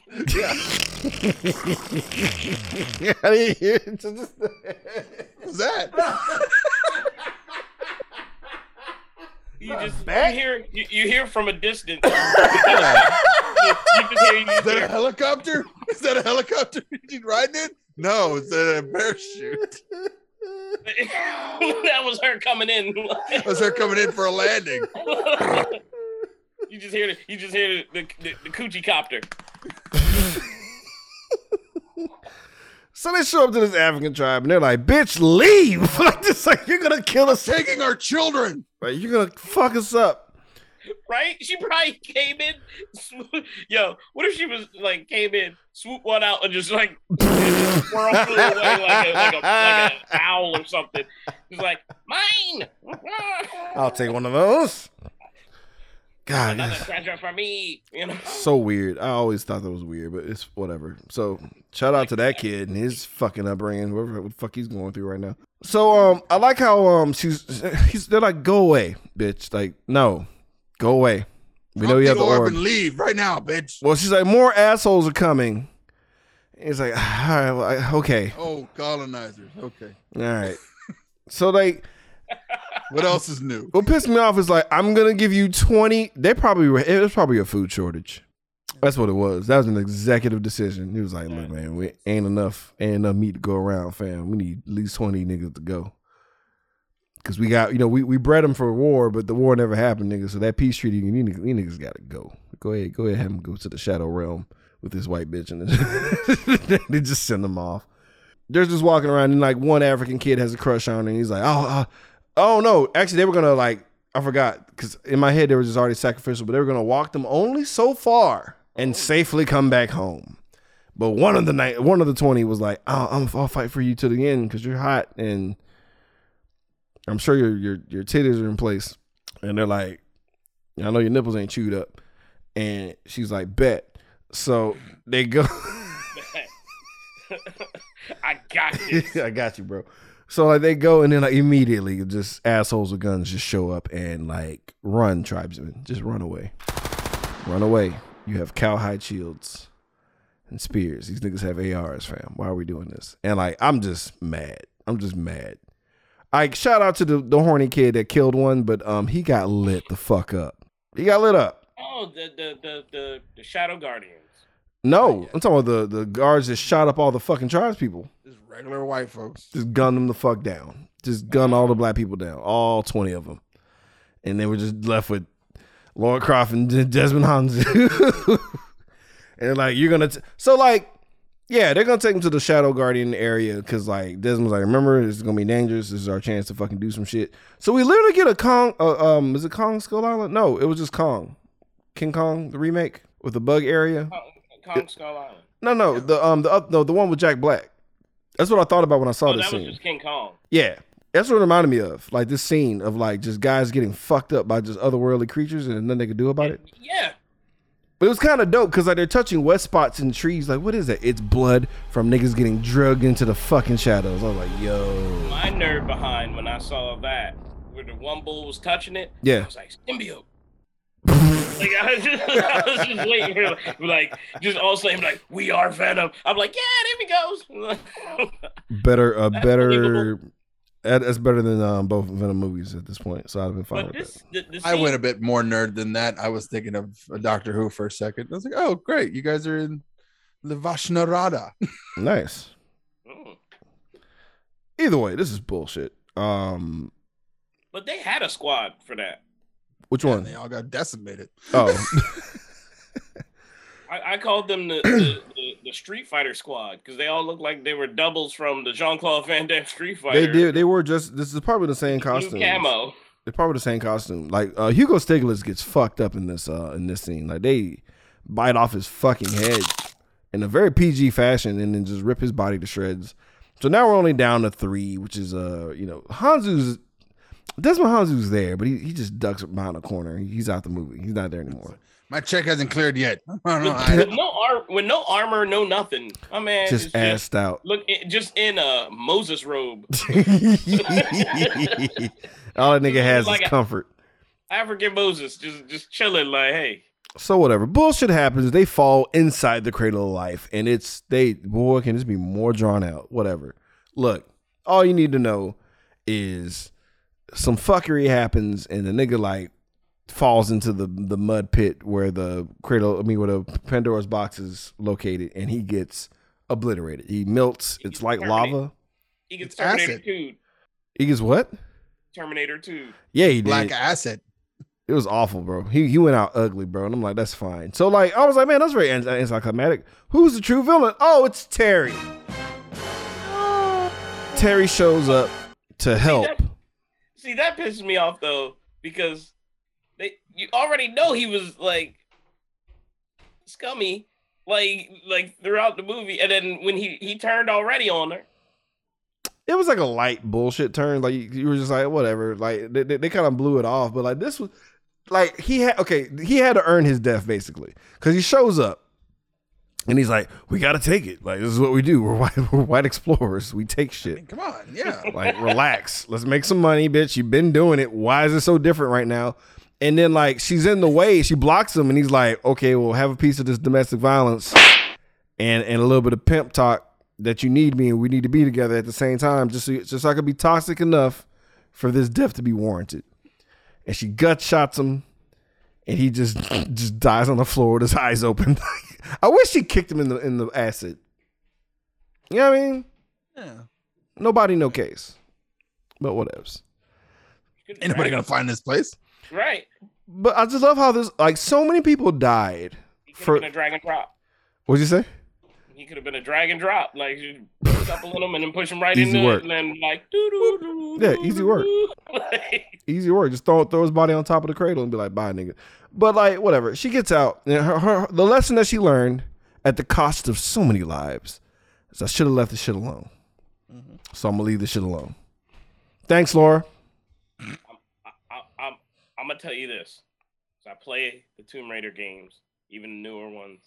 Yeah, I didn't hear it. Just- What's that? You just you hear you, you hear from a distance. you, you just hear you Is that a helicopter? Is that a helicopter you riding in? No, it's a parachute. that was her coming in. that was her coming in for a landing. you just hear the, you just hear the, the, the coochie copter. So they show up to this African tribe and they're like, "Bitch, leave!" like just like you're gonna kill us. Taking our children. Like, you're gonna fuck us up. Right? She probably came in. swoop- Yo, what if she was like came in, swoop one out, and just like swirl flew away like a, like a like an owl or something? She's like, mine. I'll take one of those. God, Another it's treasure for me. You know. so weird. I always thought that was weird, but it's whatever. So shout out to that kid and his fucking upbringing, whatever the fuck he's going through right now. So um, I like how um she's he's they're like go away, bitch. Like no, go away. We know Drop you have the orb orb. and leave right now, bitch. Well, she's like more assholes are coming. He's like, all right, well, I- okay, Oh, colonizers. Okay. all right. So like, What else is new? what pissed me off is like, I'm gonna give you twenty. They probably were. It was probably a food shortage. That's what it was. That was an executive decision. He was like, look, man, we ain't enough, ain't enough meat to go around, fam. We need at least twenty niggas to go. Cause we got, you know, we, we bred them for war, but the war never happened, niggas. So that peace treaty, you niggas, you niggas gotta go. Go ahead, go ahead, have him go to the shadow realm with this white bitch, and they just send them off. They're just walking around, and like one African kid has a crush on, her, and he's like, oh, uh, oh no, actually they were gonna like I forgot because in my head they were just already sacrificial, but they were gonna walk them only so far and oh. safely come back home. But one of the night, one of the twenty was like, oh, I'm, "I'll fight for you to the end because you're hot and I'm sure your your your titties are in place." And they're like, "I know your nipples ain't chewed up," and she's like, "Bet." So they go. I got this. I got you, bro. So like they go and then like immediately just assholes with guns just show up and like run tribesmen, just run away, run away. You have cowhide shields and spears. These niggas have ARs, fam. Why are we doing this? And like I'm just mad. I'm just mad. Like shout out to the, the horny kid that killed one, but um he got lit the fuck up. He got lit up. Oh, the the the the, the Shadow Guardians. No, I'm talking about the the guards that shot up all the fucking tribes people. Just regular white folks. just gun them the fuck down. Just gun all the black people down, all twenty of them, and they were just left with Lara Croft and Desmond Hanzu. and like you're gonna, t- so like, yeah, they're gonna take him to the Shadow Guardian area because like Desmond's like, remember, this is gonna be dangerous. This is our chance to fucking do some shit. So we literally get a Kong. Uh, um, is it Kong Skull Island? No, it was just Kong, King Kong, the remake with the bug area. Kong, Kong Skull Island. No, no, the um the up no the one with Jack Black. That's what I thought about when I saw Oh, this that was scene. just King Kong. Yeah. That's what it reminded me of. Like this scene of like just guys getting fucked up by just otherworldly creatures and nothing they could do about it. Yeah. But it was kind of dope because like they're touching wet spots in trees. Like, what is that? It's blood from niggas getting drugged into the fucking shadows. I was like, yo. My nerd behind when I saw that, where the one bull was touching it. Yeah. I was like, symbiote. Like I was, just, I was just waiting for like just all of a sudden like we are Venom. I'm like, yeah, there he goes. Better, uh, better. That's better than um, both Venom movies at this point. So I've been fine but with this, that. the, the I scene- went a bit more nerd than that. I was thinking of a Doctor Who for a second. I was like, oh, great. You guys are in the Vashta Nerada. Nice. Mm. Either way, this is bullshit. Um, But they had a squad for that. Which And one? they all got decimated. Oh, I, I called them the, the, the, the Street Fighter squad because they all looked like they were doubles from the Jean Claude Van Damme Street Fighter. they did. They were just. This is probably the same Blue costume. camo. They're probably the same costume. Like uh, Hugo Stiglitz gets fucked up in this uh in this scene. Like they bite off his fucking head in a very PG fashion and then just rip his body to shreds. So now we're only down to three, which is uh you know Hanzu's Desmond Hanzu's there, but he, he just ducks behind a corner. He's out the movie. He's not there anymore. My check hasn't cleared yet. I don't know. With, with no ar- with no armor, no nothing. My man Just is assed out. look eh, just in a Moses robe, All that nigga has Like is comfort. African Moses, just just chilling like, hey, So whatever. Bullshit happens. They fall inside the cradle of life. And it's they boy, can this be more drawn out? Whatever. Look, all you need to know is some fuckery happens and the nigga like falls into the the mud pit where the cradle I mean where the Pandora's box is located and he gets obliterated. He melts. It's like Terminated. lava. he gets It's Terminator acid. Two, He gets what? Terminator Two. Yeah, he did. black acid. It was awful, bro. He he went out ugly, bro. And I'm like, that's fine. So like, I was like, man, that's very anticlimactic. Who's the true villain? Oh, it's Terry. Terry shows up to help. that- See, that pisses me off though because they you already know he was like scummy, like like throughout the movie, and then when he he turned already on her. It was like a light bullshit turn. Like you were just like, whatever. Like they, they, they kind of blew it off. But like this was like he had okay, he had to earn his death basically because he shows up. And he's like, "We got to take it. Like this is what we do. We're white, we're white explorers. We take I shit." mean, come on. Yeah. Like, relax. Let's make some money, bitch. You've been doing it. Why is it so different right now? And then like she's in the way. She blocks him, and he's like, "Okay, well, have a piece of this domestic violence, and and a little bit of pimp talk that you need me, and we need to be together at the same time, just so just so I could be toxic enough for this death to be warranted." And she gut shots him, and he just just dies on the floor with his eyes open. I wish she kicked him in the in the acid. You know what I mean? yeah. Nobody, no case. But whatevs. Ain't nobody gonna find this place. Right. But I just love how this like so many people died for have been a dragon prop. what'd you say? He could have been a drag and drop, like you put a couple in them and then push them right Easy into work. it, and then like doo doo doo. Yeah, easy work. Like, Easy work. Just throw throw his body on top of the cradle and be like, bye, nigga. But like, whatever. She gets out. And her, her the lesson that she learned at the cost of so many lives is I should have left the shit alone. Mm-hmm. So I'm gonna leave the shit alone. Thanks, Lara. I, I, I'm I'm gonna tell you this. So I play the Tomb Raider games, even the newer ones.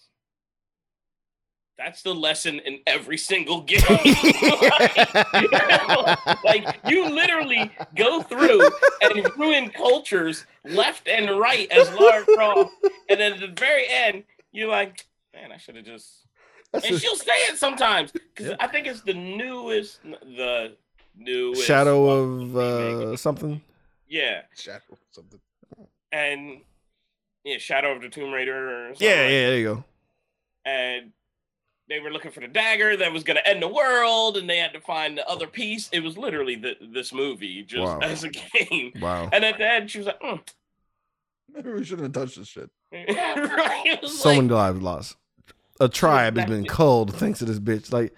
That's the lesson in every single game. like you literally go through and ruin cultures left and right as Lara Croft, and then at the very end, you're like, man, I should have just. That's And a she'll say it sometimes because I think it's the newest, the newest shadow of of uh, something. yeah, Shadow of something. and yeah, Shadow of the Tomb Raider. Or something Yeah, yeah, there you go. and they were looking for the dagger that was going to end the world, and they had to find the other piece. It was literally the, this movie just Wow. as a game. Wow. And at the end, she was like, mm. Maybe we shouldn't have touched this shit. right? It was So like, many lives lost. A tribe has been culled thanks to this bitch. Like,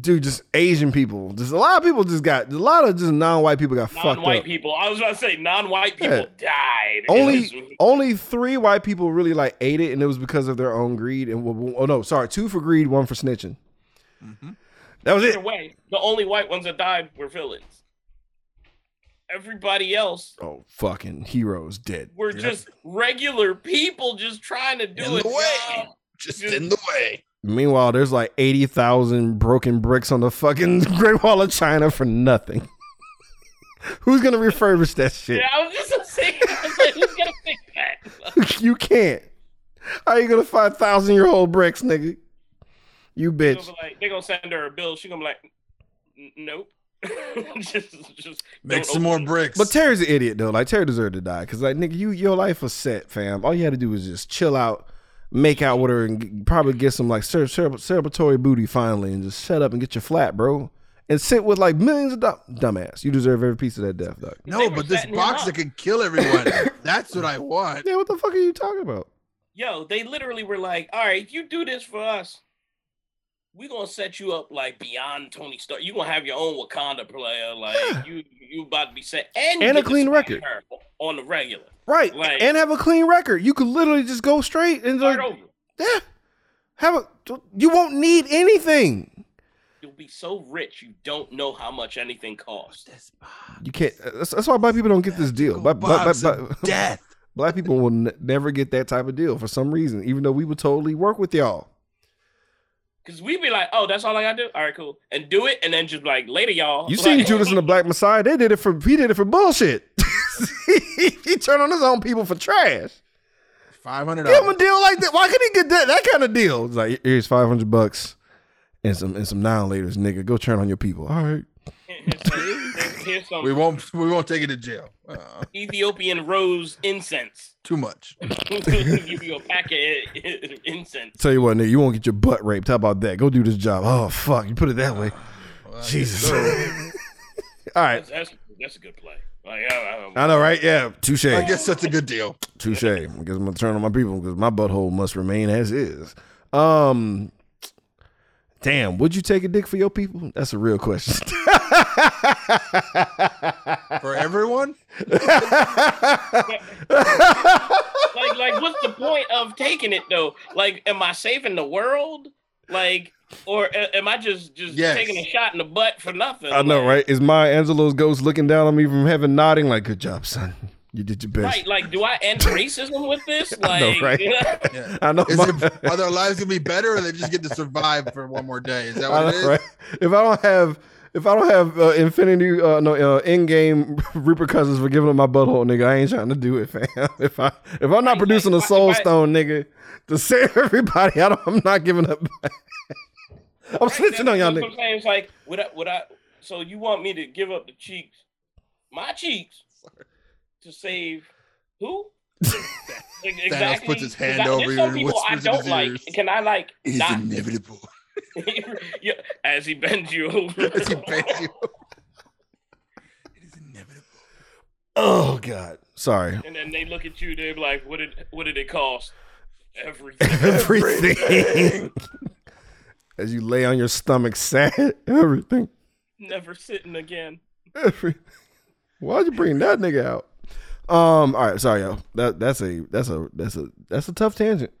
dude, just Asian people. Just a lot of people just got a lot of just non-white people got fucked non-white people. I was about to say non-white people Yeah. died. Only only three white people really like ate it, and it was because of their own greed. And oh no, sorry, two for greed, one for snitching. Mm-hmm. That was it. Either way, the only white ones that died were villains. Everybody else Oh, fucking heroes dead. were just regular people just trying to do In it. the way. Just in the way. Meanwhile, there's like eighty thousand broken bricks on the fucking Great Wall of China for nothing. Who's gonna refurbish that shit? Yeah, I was just gonna I was like, who's gonna fix that? you can't. How you gonna find thousand year old bricks, nigga? You They're bitch. like, they're gonna send her a bill. She's gonna be like, nope. just, just Make some more bricks. But Terry's an idiot though. Like Terry deserved to die because like nigga, you your life was set, fam. All you had to do was just chill out, make out with her, and probably get some like cer- cer- celebratory booty finally, and just shut up and get your flat, bro. And sit with like millions of do- dumbass. You deserve every piece of that death, dog. No, but this setting him box that can kill everyone. That's what I want. Yeah, what the fuck are you talking about? Yo, they literally were like, all right, you do this for us, we gonna set you up like beyond Tony Stark. You gonna have your own Wakanda player. Like you, you about to be set, and, And a clean record. on the regular. Right, Like- and have a clean record. You could literally just go straight and Start like, over. yeah, have a. You won't need anything. You'll be so rich you don't know how much anything costs. You can't. That's, that's why black people don't get this deal. Black, black, Box black, black- death. black people will n- never get that type of deal for some reason, even though we would totally work with y'all. Cause we'd be like, oh, that's all I gotta do. All right, cool, and do it, and then just like later, y'all. You seen Like- Judas and the Black Messiah? They did it for he did it for bullshit. he turned on his own people for trash. Five hundred Give him a dollars. deal like that. Why couldn't he get that that kind of deal? It's like here's five hundred bucks and some and some now laters, nigga. Go turn on your people. All right. here's some, here's- here's some We won't. We won't take it to jail. Uh, Ethiopian rose incense. Too much. Give you a packet of incense. Tell you what, nigga, you won't get your butt raped. How about that? Go do this job. Oh fuck, you put it that way. Well, Jesus. so. All right. That's, that's that's a good play. Like, I, I, I know, right? Yeah, touche. I guess that's a good deal. Touche. I guess I'm gonna turn on my people because my butthole must remain as is. Um, damn, would you take a dick for your people? That's a real question. For everyone, like, like, what's the point of taking it though? Like, am I saving the world? Like, or am I just just Yes. taking a shot in the butt for nothing? I know, Like, right? Is my Angelo's ghost looking down on me from heaven, nodding like, "Good job, son. You did your best." Right, like, do I end racism with this? Like, know, right? yeah. I know. Is my- it, are their lives gonna be better, or they just get to survive for one more day? Is that what it know, is? right? If I don't have, if I don't have uh, Infinity, uh, no, uh, in-game repercussions for giving up my butthole, nigga, I ain't trying to do it, fam. If I, if I'm not Right, producing a Soul if Stone, nigga, to save everybody, I don't, I'm not giving up. I'm Right, snitching on y'all nigga. what I'm saying. It's like, would I, would I? So you want me to give up the cheeks, my cheeks, to save who? Like, exactly. puts his hand I- over there's you some and people I don't like. Can I like It is not? inevitable. yeah, as he bends you over. As he bends you. It is inevitable. Oh God, sorry. and then they look at you. They're like, "What did what did it cost?" Everything. Everything. As you lay on your stomach, sad, everything. Never sitting again. Every, why'd you bring that nigga out? Um, all right, sorry, yo. That that's a that's a that's a that's a tough tangent.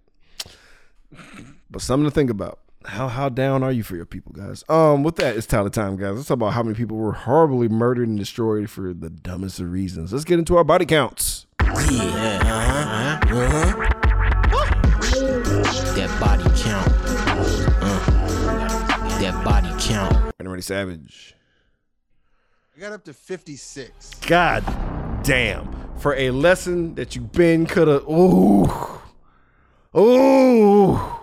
But something to think about. How how down are you for your people, guys? Um, with that, it's Tyler time, guys. Let's talk about how many people were horribly murdered and destroyed for the dumbest of reasons. Let's get into our body counts. Yeah, uh-huh, uh-huh. That body count. Uh, that body count. And ready, Savage. I got up to 56. God damn. For a lesson that you been could have. Ooh. Ooh.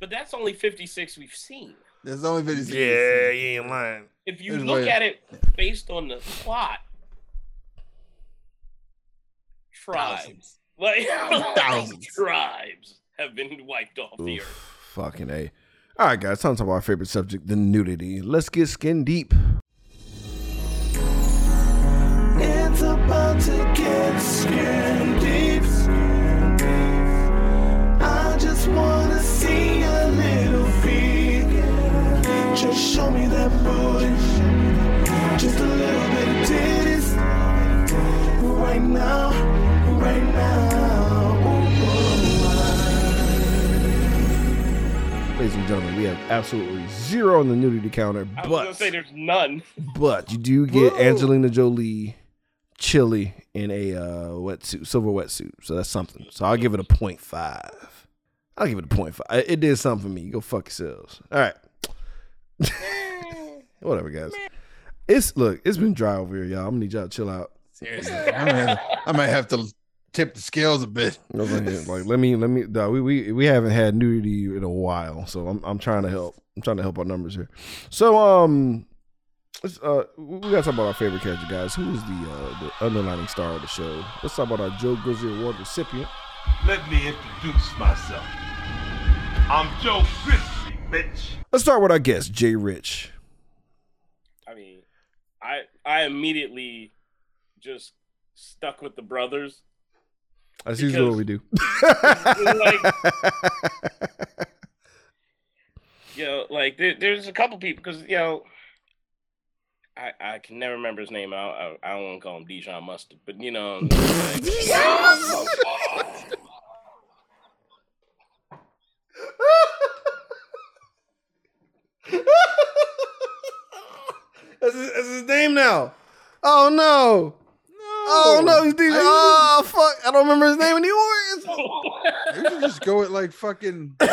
But that's only 56 we've seen. There's only 56. Yeah, you ain't lying. If you There's look way- at it based on the plot, tribes, like Thousands. tribes have been wiped off the earth. fucking A. All right, guys, time to talk about our favorite subject, the nudity. Let's get skin deep. It's about to get skin Just show me that booty. Just a little bit of titties. Right now, right now. Ladies and gentlemen, we have absolutely zero on the nudity counter, I was gonna but say there's none. but you do get Angelina Jolie chilly in a uh, wetsuit, silver wetsuit. So that's something. So I'll give it a point five. I'll give it a point five. It it did something for me. Go fuck yourselves. All right. Whatever, guys. It's look. It's been dry over here, y'all. I'm gonna need y'all to chill out. Seriously. I might, have, I might have to tip the scales a bit. Like, like, let me, let me. Dog, we, we we haven't had nudity in a while, so I'm I'm trying to help. I'm trying to help our numbers here. So um, let's, uh, we gotta talk about our favorite character, guys. Who is the uh, the underlining star of the show? Let's talk about our Joe Grizzly Award recipient. Let me introduce myself. I'm Joe Grizzly, bitch. Let's start with our guest, Jay Rich. I mean, I I immediately just stuck with the brothers. That's usually what we do. You know, like there, there's a couple people because you know. I, I can never remember his name. I, I, I don't want to call him Dijon Mustard, but you know, like, that's, his, that's his name now. Oh no. Oh no, he's DJ. Oh fuck, I don't remember his name anymore. It's- You should just go with like fucking. My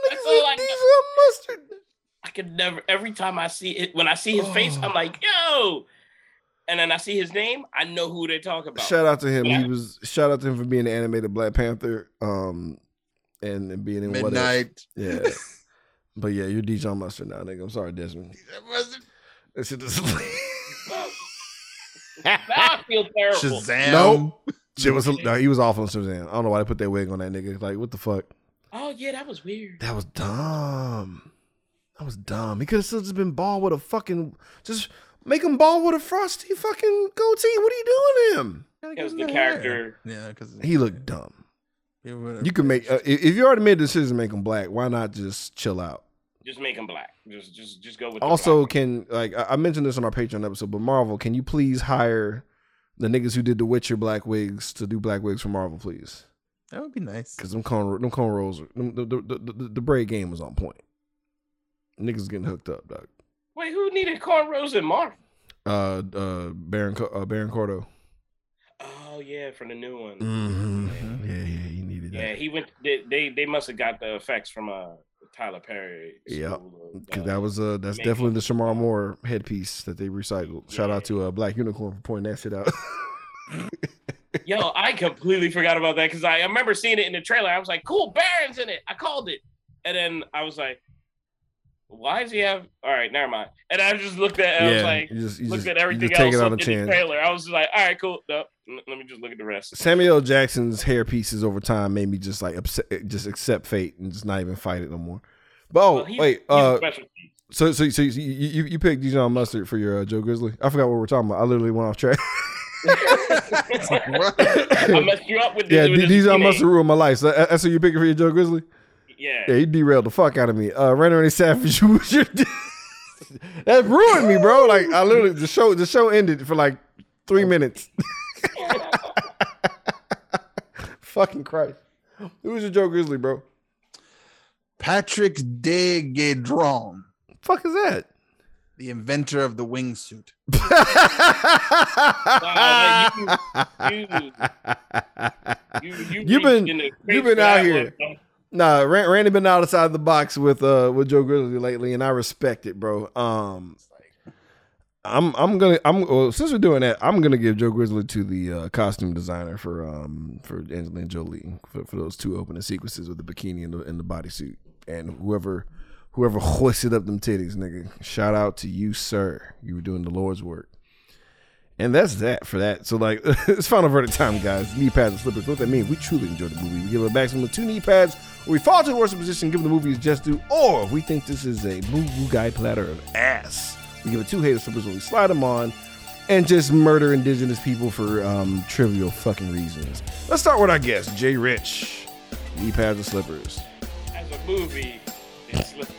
nigga That's all I said Dijon mustard. I could never. Every time I see it, when I see his face, I'm like, yo. And then I see his name, I know who they talk about. Shout out to him. Yeah. He was shout out to him for being the animated Black Panther. Um, and, and being in what else? Midnight. Yeah. But yeah, you're Dijon Mustard now, nigga. I'm sorry, Desmond. That wasn't That shit is now I feel terrible. Shazam. Nope. Shit was no, he was awful in Shazam. I don't know why they put that wig on that nigga. Like, what the fuck? Oh yeah, that was weird. That was dumb. That was dumb. He could have still just been bald with a fucking just make him bald with a frosty fucking goatee. What are you doing to him? Because the character. Yeah, because He looked dumb. You can make uh, if if you already made the decision to make him black, why not just chill out? Just make him black. Just just just go with. the Also, black. can like I I mentioned this on our Patreon episode, but Marvel, can you please hire the niggas who did the Witcher black wigs to do black wigs for Marvel, please? That would be nice. Because them corn them cornrows, them, the, the, the, the, the braid game was on point. Niggas getting hooked up, dog. Wait, who needed cornrows in Marvel? Uh, uh, Baron uh, Baron Mordo. Oh yeah, for the new one. Mm-hmm. Yeah, yeah, he needed Yeah, that. he went. They they, they must have got the effects from uh Tyler Perry. Yeah, because uh, that was uh, that's definitely the Shemar Moore headpiece that they recycled. Shout out to uh, Black Unicorn for pointing that shit out. Yo, I completely forgot about that because I, remember seeing it in the trailer. I was like, "Cool, Baron's in it." I called it, and then I was like, "Why does he have?" All right, never mind. And I just looked at. I was like, you just, you looked just, at everything else in the trailer. I was just like, "All right, cool. No, n- let me just look at the rest." Samuel Jackson's hair pieces over time made me just like upset, just accept fate and just not even fight it no more. But oh Well, he's- wait, he's uh, so so so you you, you picked Dijon Mustard for your uh, Joe Grizzly. I forgot what we're talking about. I literally went off track. I messed you up with yeah, this. with this Dijon. Mustard ruined my life. So that's who you picking for your Joe Grizzly. yeah. Yeah, he derailed the fuck out of me. Uh, Randy Randy Savage, you was your that ruined me, bro. Like I literally the show the show ended for like three minutes. Fucking Christ. Who was your Joe Grizzly, bro? Patrick de Gayardon, Fuck is that? the inventor of the wingsuit. Wow, you, you, you, You've been- reached in the you've been out here. one, bro. Nah, Ran- Randy been outside the box with uh with Joe Grizzly lately, and I respect it, bro. Um, I'm I'm gonna I'm well, since we're doing that, I'm gonna give Joe Grizzly to the uh, costume designer for um for Angelina Jolie for, for those two opening sequences with the bikini and the and the bodysuit, and whoever whoever hoisted up them titties, nigga. Shout out to you, sir. You were doing the Lord's work. And that's that for that. So like it's final verdict time, guys. Knee pads and slippers. What that mean We truly enjoyed the movie. We give it a maximum of two knee pads, or we fall to the worst position, give the movie its just due, or we think this is a boo boo guy platter of ass. We give it two hater slippers when we slide them on, and just murder indigenous people for um, trivial fucking reasons. Let's start with our guest, Jay Rich. Knee pads and slippers. As a movie, it's slippers.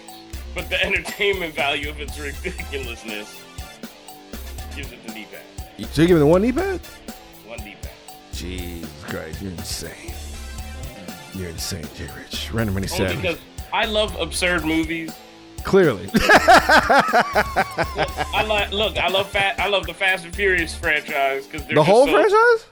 But the entertainment value of its ridiculousness gives it the knee pad. So you giving it one knee pad? One knee pad. Jesus Christ, you're insane. You're insane, Jay Rich. Random Mini Only Savage. because I love absurd movies. Clearly. I like look. I love fat. I love the Fast and Furious franchise because the whole franchise?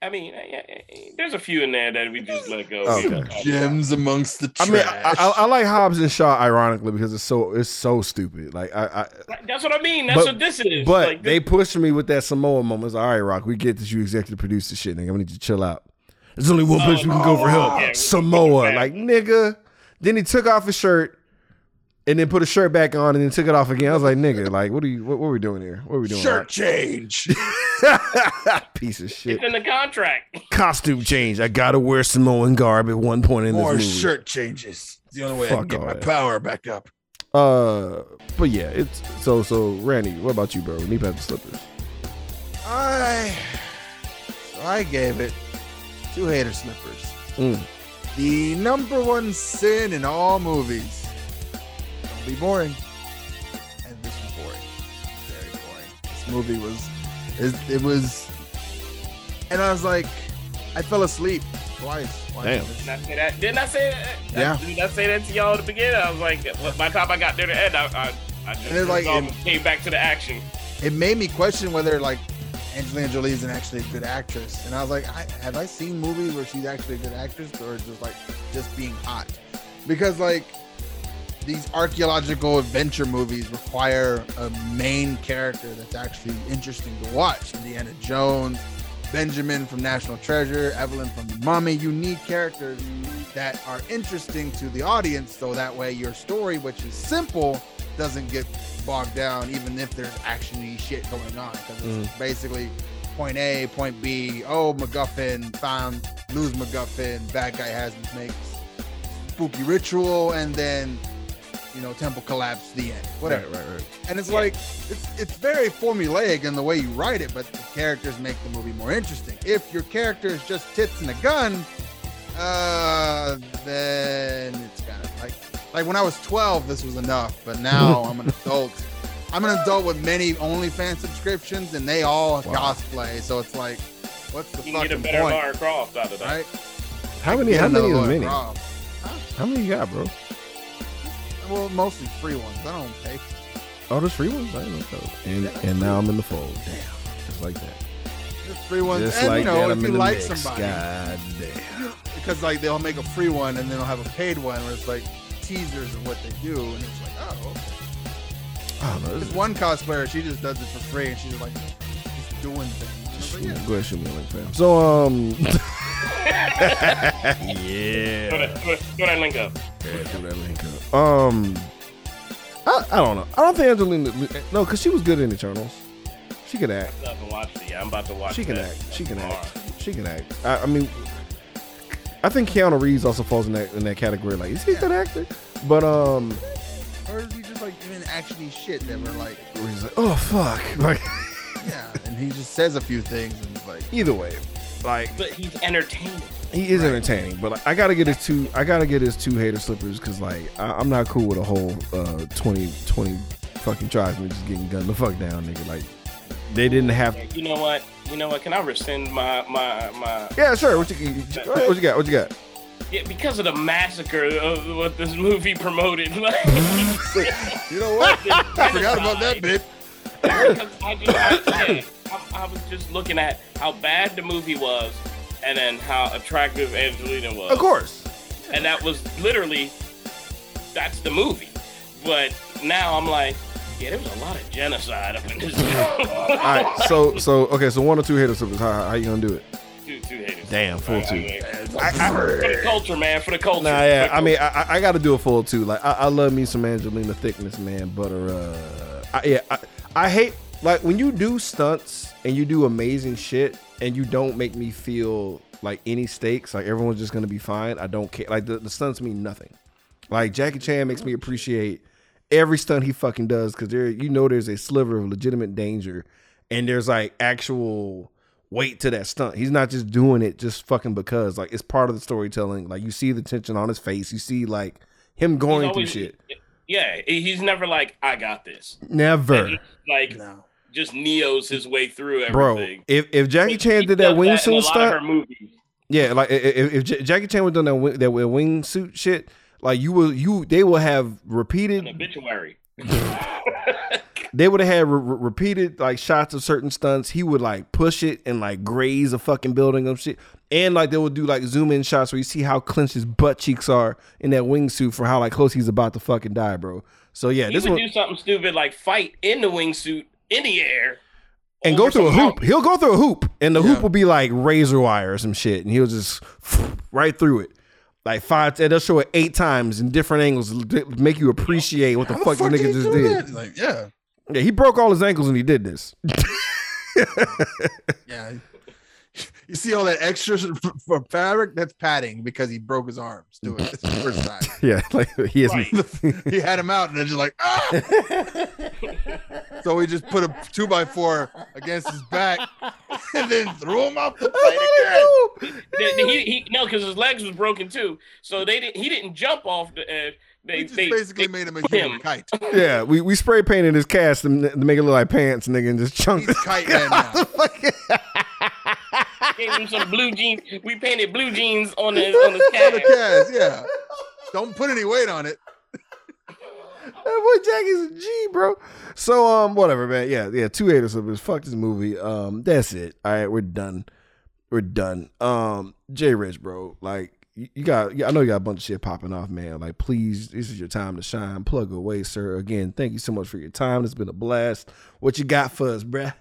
I mean, eh, eh, eh, there's a few in there that we just let go. Okay. We don't talk about. Gems amongst the I trash. mean, I, I, I like Hobbs and Shaw ironically because it's so it's so stupid. Like I, I That's what I mean. That's But- what this is. but like, they pushed me with that Samoa moment. It's like, All right, Rock, we get that you executive produce the shit, nigga. We need you to chill out. There's only one place we can go for help. yeah, Samoa, like nigga. Then he took off his shirt and then put a shirt back on and then took it off again. I was like, nigga, like what are you? What, what are we doing here? What are we doing? Shirt change. Rock? Piece of shit. it's in the contract. Costume change. I gotta wear Samoan garb at one point in More this movie. shirt changes. It's the only way I Fuck can get my that. power back up. Uh, but yeah, it's so so. Randy, what about you, bro? Knee pads and slippers. I so I gave it two hater slippers. Mm. The number one sin in all movies. Don't be boring. And this was boring. Very boring. This movie was it, it was and I was like I fell asleep twice. watching Damn. Didn't I say that? Didn't I say that? Yeah. Didn't I say that to y'all at the beginning? I was like, by the time I got there to end, I, I, I just And it's like- resolved and came back to the action. It made me question whether like Angelina Jolie isn't actually a good actress. And I was like, I, have I seen movies where she's actually a good actress or just like just being hot? Because like these archaeological adventure movies require a main character that's actually interesting to watch. Indiana Jones, Benjamin from National Treasure, Evelyn from The Mummy. You need characters that are interesting to the audience so that way your story, which is simple, doesn't get bogged down, even if there's actiony shit going on. Because it's mm. basically point A, point B. Oh, MacGuffin found, lose MacGuffin. Bad guy has makes spooky ritual, and then you know temple collapse. The end. Whatever. Right, right, right. And it's like it's it's very formulaic in the way you write it, but the characters make the movie more interesting. If your character is just tits and a gun, uh, then it's kind of like like when I was 12, this was enough. But now I'm an adult. I'm an adult with many OnlyFans subscriptions, and they all cosplay. So it's like, what's the You can get a better point, Lara Croft out of that. right? How many? How many another is Lara many? Croft. How many you got, bro? Well, mostly free ones. I don't pay. Oh, there's free ones. I didn't know that. And and now I'm in the fold. Damn, just like that. Just free ones. Just and like you know, that, if I'm you in the like mix. somebody, God damn. because like they'll make a free one and then they'll have a paid one where it's like teasers of what they do, and it's like, oh, don't know. This There's is, one cosplayer, she just does it for free, and she's like just doing things. And I was like, yeah. Go ahead, shoot me a link, fam. So um, yeah. Throw that, throw, throw that link up. Yeah, do that link up. Um, I, I don't know. I don't think Angelina. No, because she was good in Eternals. She could act. I haven't watched it yet. I'm about to watch She can that act. She can tomorrow. act. She can act. I, I mean, I think Keanu Reeves also falls in that in that category. Like, is he a good actor? But um, Or is he just like doing actiony shit that we're like, where he's like, oh fuck. Like, yeah, and he just says a few things and it's like, either way, Like But he's entertaining. he is entertaining, but like, I gotta get his two. I gotta get his two hater slippers because like I, I'm not cool with a whole uh 20 20 fucking tribesmen just getting gunned the fuck down, nigga. Like they didn't have. You know what? You know what? Can I rescind my my my? Yeah, sure. What you, what you got? What you got? Yeah, because of the massacre of what this movie promoted. Like, You know what? I forgot about that bit. I, I, yeah, I, I was just looking at how bad the movie was, and then how attractive Angelina was. Of course. and that was literally that's the movie. But now I'm like, yeah, there was a lot of genocide up in this. All right. So so okay. So one or two hater slippers. How, how you gonna do it? two, two haters. Damn, full Right, I two. mean, for the culture, man. For the culture. Nah, yeah. the I mean. I, I got to do a full two. Like, I, I love me some Angelina thickness, man. But uh, I, yeah, I, I hate like when you do stunts and you do amazing shit and you don't make me feel like any stakes. Like everyone's just gonna be fine. I don't care. Like the, the stunts mean nothing. Like Jackie Chan makes me appreciate every stunt he fucking does because there, you know, there's a sliver of legitimate danger, and there's like actual weight to that stunt. He's not just doing it just fucking because. Like it's part of the storytelling. Like you see the tension on his face. You see like him He's going through shit. Yeah, he's never like, I got this. Never, He, like, just Neo's his way through everything. bro. If if Jackie Chan did that wingsuit a lot of stunt. Yeah, like if, if Jackie Chan would done that wing, that wingsuit shit, like you will you they will have repeated An obituary. they would have had re- re- repeated like shots of certain stunts. He would like push it and like graze a fucking building of shit. And like they would do like zoom in shots where you see how clenched his butt cheeks are in that wingsuit for how like close he's about to fucking die, bro. So yeah, he this would one do something stupid like fight in the wingsuit in the air. and go through a hoop. mountain. He'll go through a hoop, and the Yeah. hoop will be like razor wire or some shit, and he'll just right through it. Like five, and they'll show it eight times in different angles to make you appreciate what the How the fuck, fuck this nigga just did. that? Like, yeah, Yeah, he broke all his ankles when he did this. yeah. You see all that extra for fabric? That's padding because he broke his arms doing it. It's the first time. yeah, like he has. he had him out and then just like, ah! so we just put a two by four against his back and then threw him off the plane again. The- the- he, he, no, because his legs was broken too. So they didn't. He didn't jump off the edge. They, We just they basically they made him a put human kite. yeah, we, we spray painted his cast to, to make it look like pants, nigga, and just chunked. He's kite man now. Gave him some blue jeans. We painted blue jeans on his on his On the calf. cast, yeah. Don't put any weight on it. That boy Jackie's a G, bro. So um, whatever, man. Yeah, yeah. Two haters slippers. Fuck this movie. Um, that's it. All right, we're done. We're done. Um, J Rich, bro. Like you, you got. I know you got a bunch of shit popping off, man. Like please, this is your time to shine. Plug away, sir. Again, thank you so much for your time. It's been a blast. What you got for us, bruh?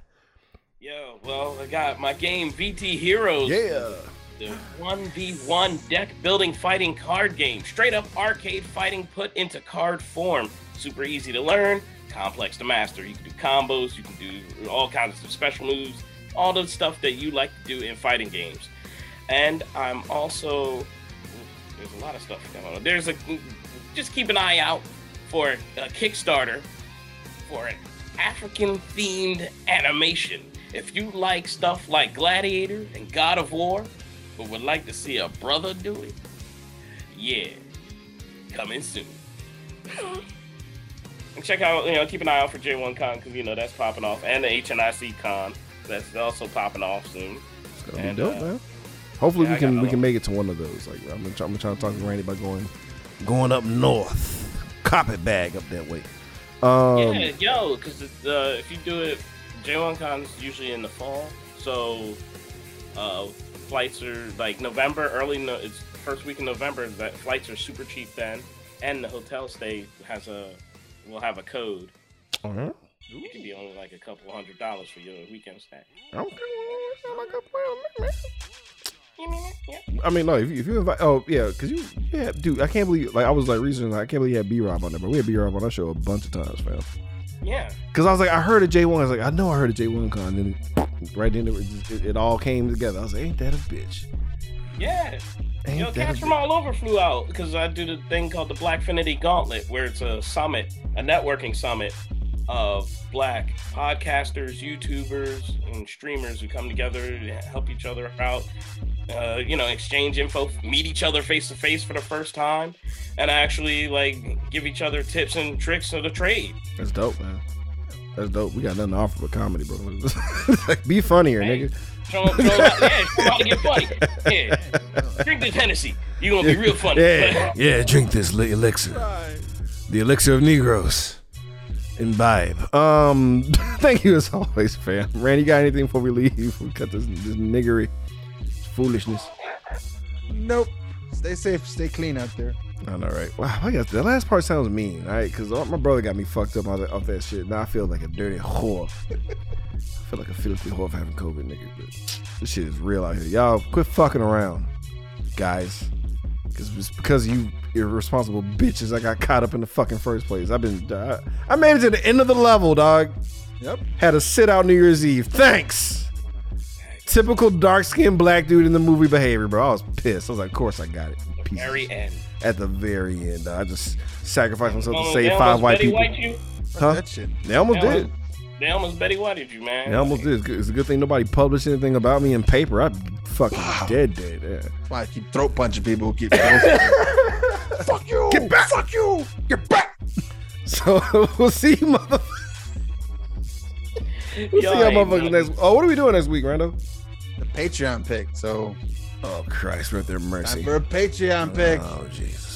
Yo, well, I got my game VT Heroes. Yeah. The 1v1 deck building fighting card game. Straight up arcade fighting put into card form. Super easy to learn, complex to master. You can do combos, you can do all kinds of special moves, all the stuff that you like to do in fighting games. And I'm also there's a lot of stuff going on. There's a just keep an eye out for a Kickstarter for an African themed animation. If you like stuff like Gladiator and God of War, but would like to see a brother do it, yeah, coming soon. and check out, you know, keep an eye out for J1 Con because you know that's popping off, and the HNIC Con that's also popping off soon. It's gonna And, be dope, uh, man. Hopefully yeah, we can we can make it to one of those. Like I'm gonna, try, I'm gonna try to talk to Randy about going going up north, carpet bag up that way. Um, yeah, yo, because uh, if you do it, J1 Con is usually in the fall, so uh, flights are like November, early. No, it's first week in November. That flights are super cheap then, and the hotel stay has a will have a code. uh-huh. It could be only like a couple hundred dollars for your weekend stay. Okay. I mean, no. If you, if you invite, oh yeah, because you, yeah, dude, I can't believe. Like, I was like reasoning, I can't believe you had B Rob on there, but we had B Rob on our show a bunch of times, fam. Yeah, Because I was like, I heard a J one. I was like, I know I heard a J one con. And then right then, it, it, it all came together. I was like, ain't that a bitch? yeah. Ain't Yo, cats from all over flew out because I do the thing called the Blackfinity Gauntlet, where it's a summit, a networking summit of black podcasters, YouTubers, and streamers who come together to help each other out. Uh, you know, exchange info, meet each other face to face for the first time, and actually like give each other tips and tricks of the trade. That's dope, man. That's dope. We got nothing to offer but comedy, bro. Be funnier, Hey, nigga. Show 'em- show 'em how, yeah, show 'em how to get funny. Yeah. Drink this Hennessy. You gonna be real funny. Yeah, yeah. Drink this elixir, the elixir of Negroes. Imbibe. Um, thank you as always, fam. Randy, you got anything before we leave? We cut this, this niggery, foolishness. Nope. Stay safe. Stay clean out there. I know, right? Wow, I guess the last part sounds mean, all right? Because my brother got me fucked up off that, off that shit. Now I feel like a dirty whore. I feel like a filthy whore for having COVID, nigga. But this shit is real out here. Y'all quit fucking around, guys. Because it's because you irresponsible bitches I got caught up in the fucking first place. I've been, I, I made it to the end of the level, dog. Yep. Had to sit out New Year's Eve. Thanks. Typical dark skinned black dude in the movie behavior, bro. I was pissed. I was like, of course I got it. Piece of Very end. at the very end. I just sacrificed myself to oh, save five white Betty people. White you. Huh? That shit. They almost They did. Almost- They almost Betty Whited you, man. They almost did. It's a good thing nobody published anything about me in paper. I'm fucking dead, dead. Yeah. That's why I keep throat punching people who keep close. Fuck you! Get back! Fuck you! Get back! So we'll see you, mother. We'll see Y'all y'all motherfuckers nothing. next. Oh, what are we doing next week, Rando? The Patreon pick. So, Oh Christ, right there, time mercy. for a Patreon pick. Oh Jesus fucking Christ.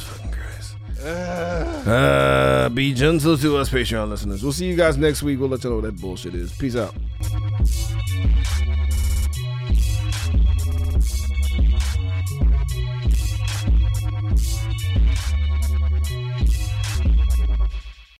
Uh, be gentle to us, Patreon listeners. We'll see you guys next week. We'll let you know what that bullshit is. Peace out.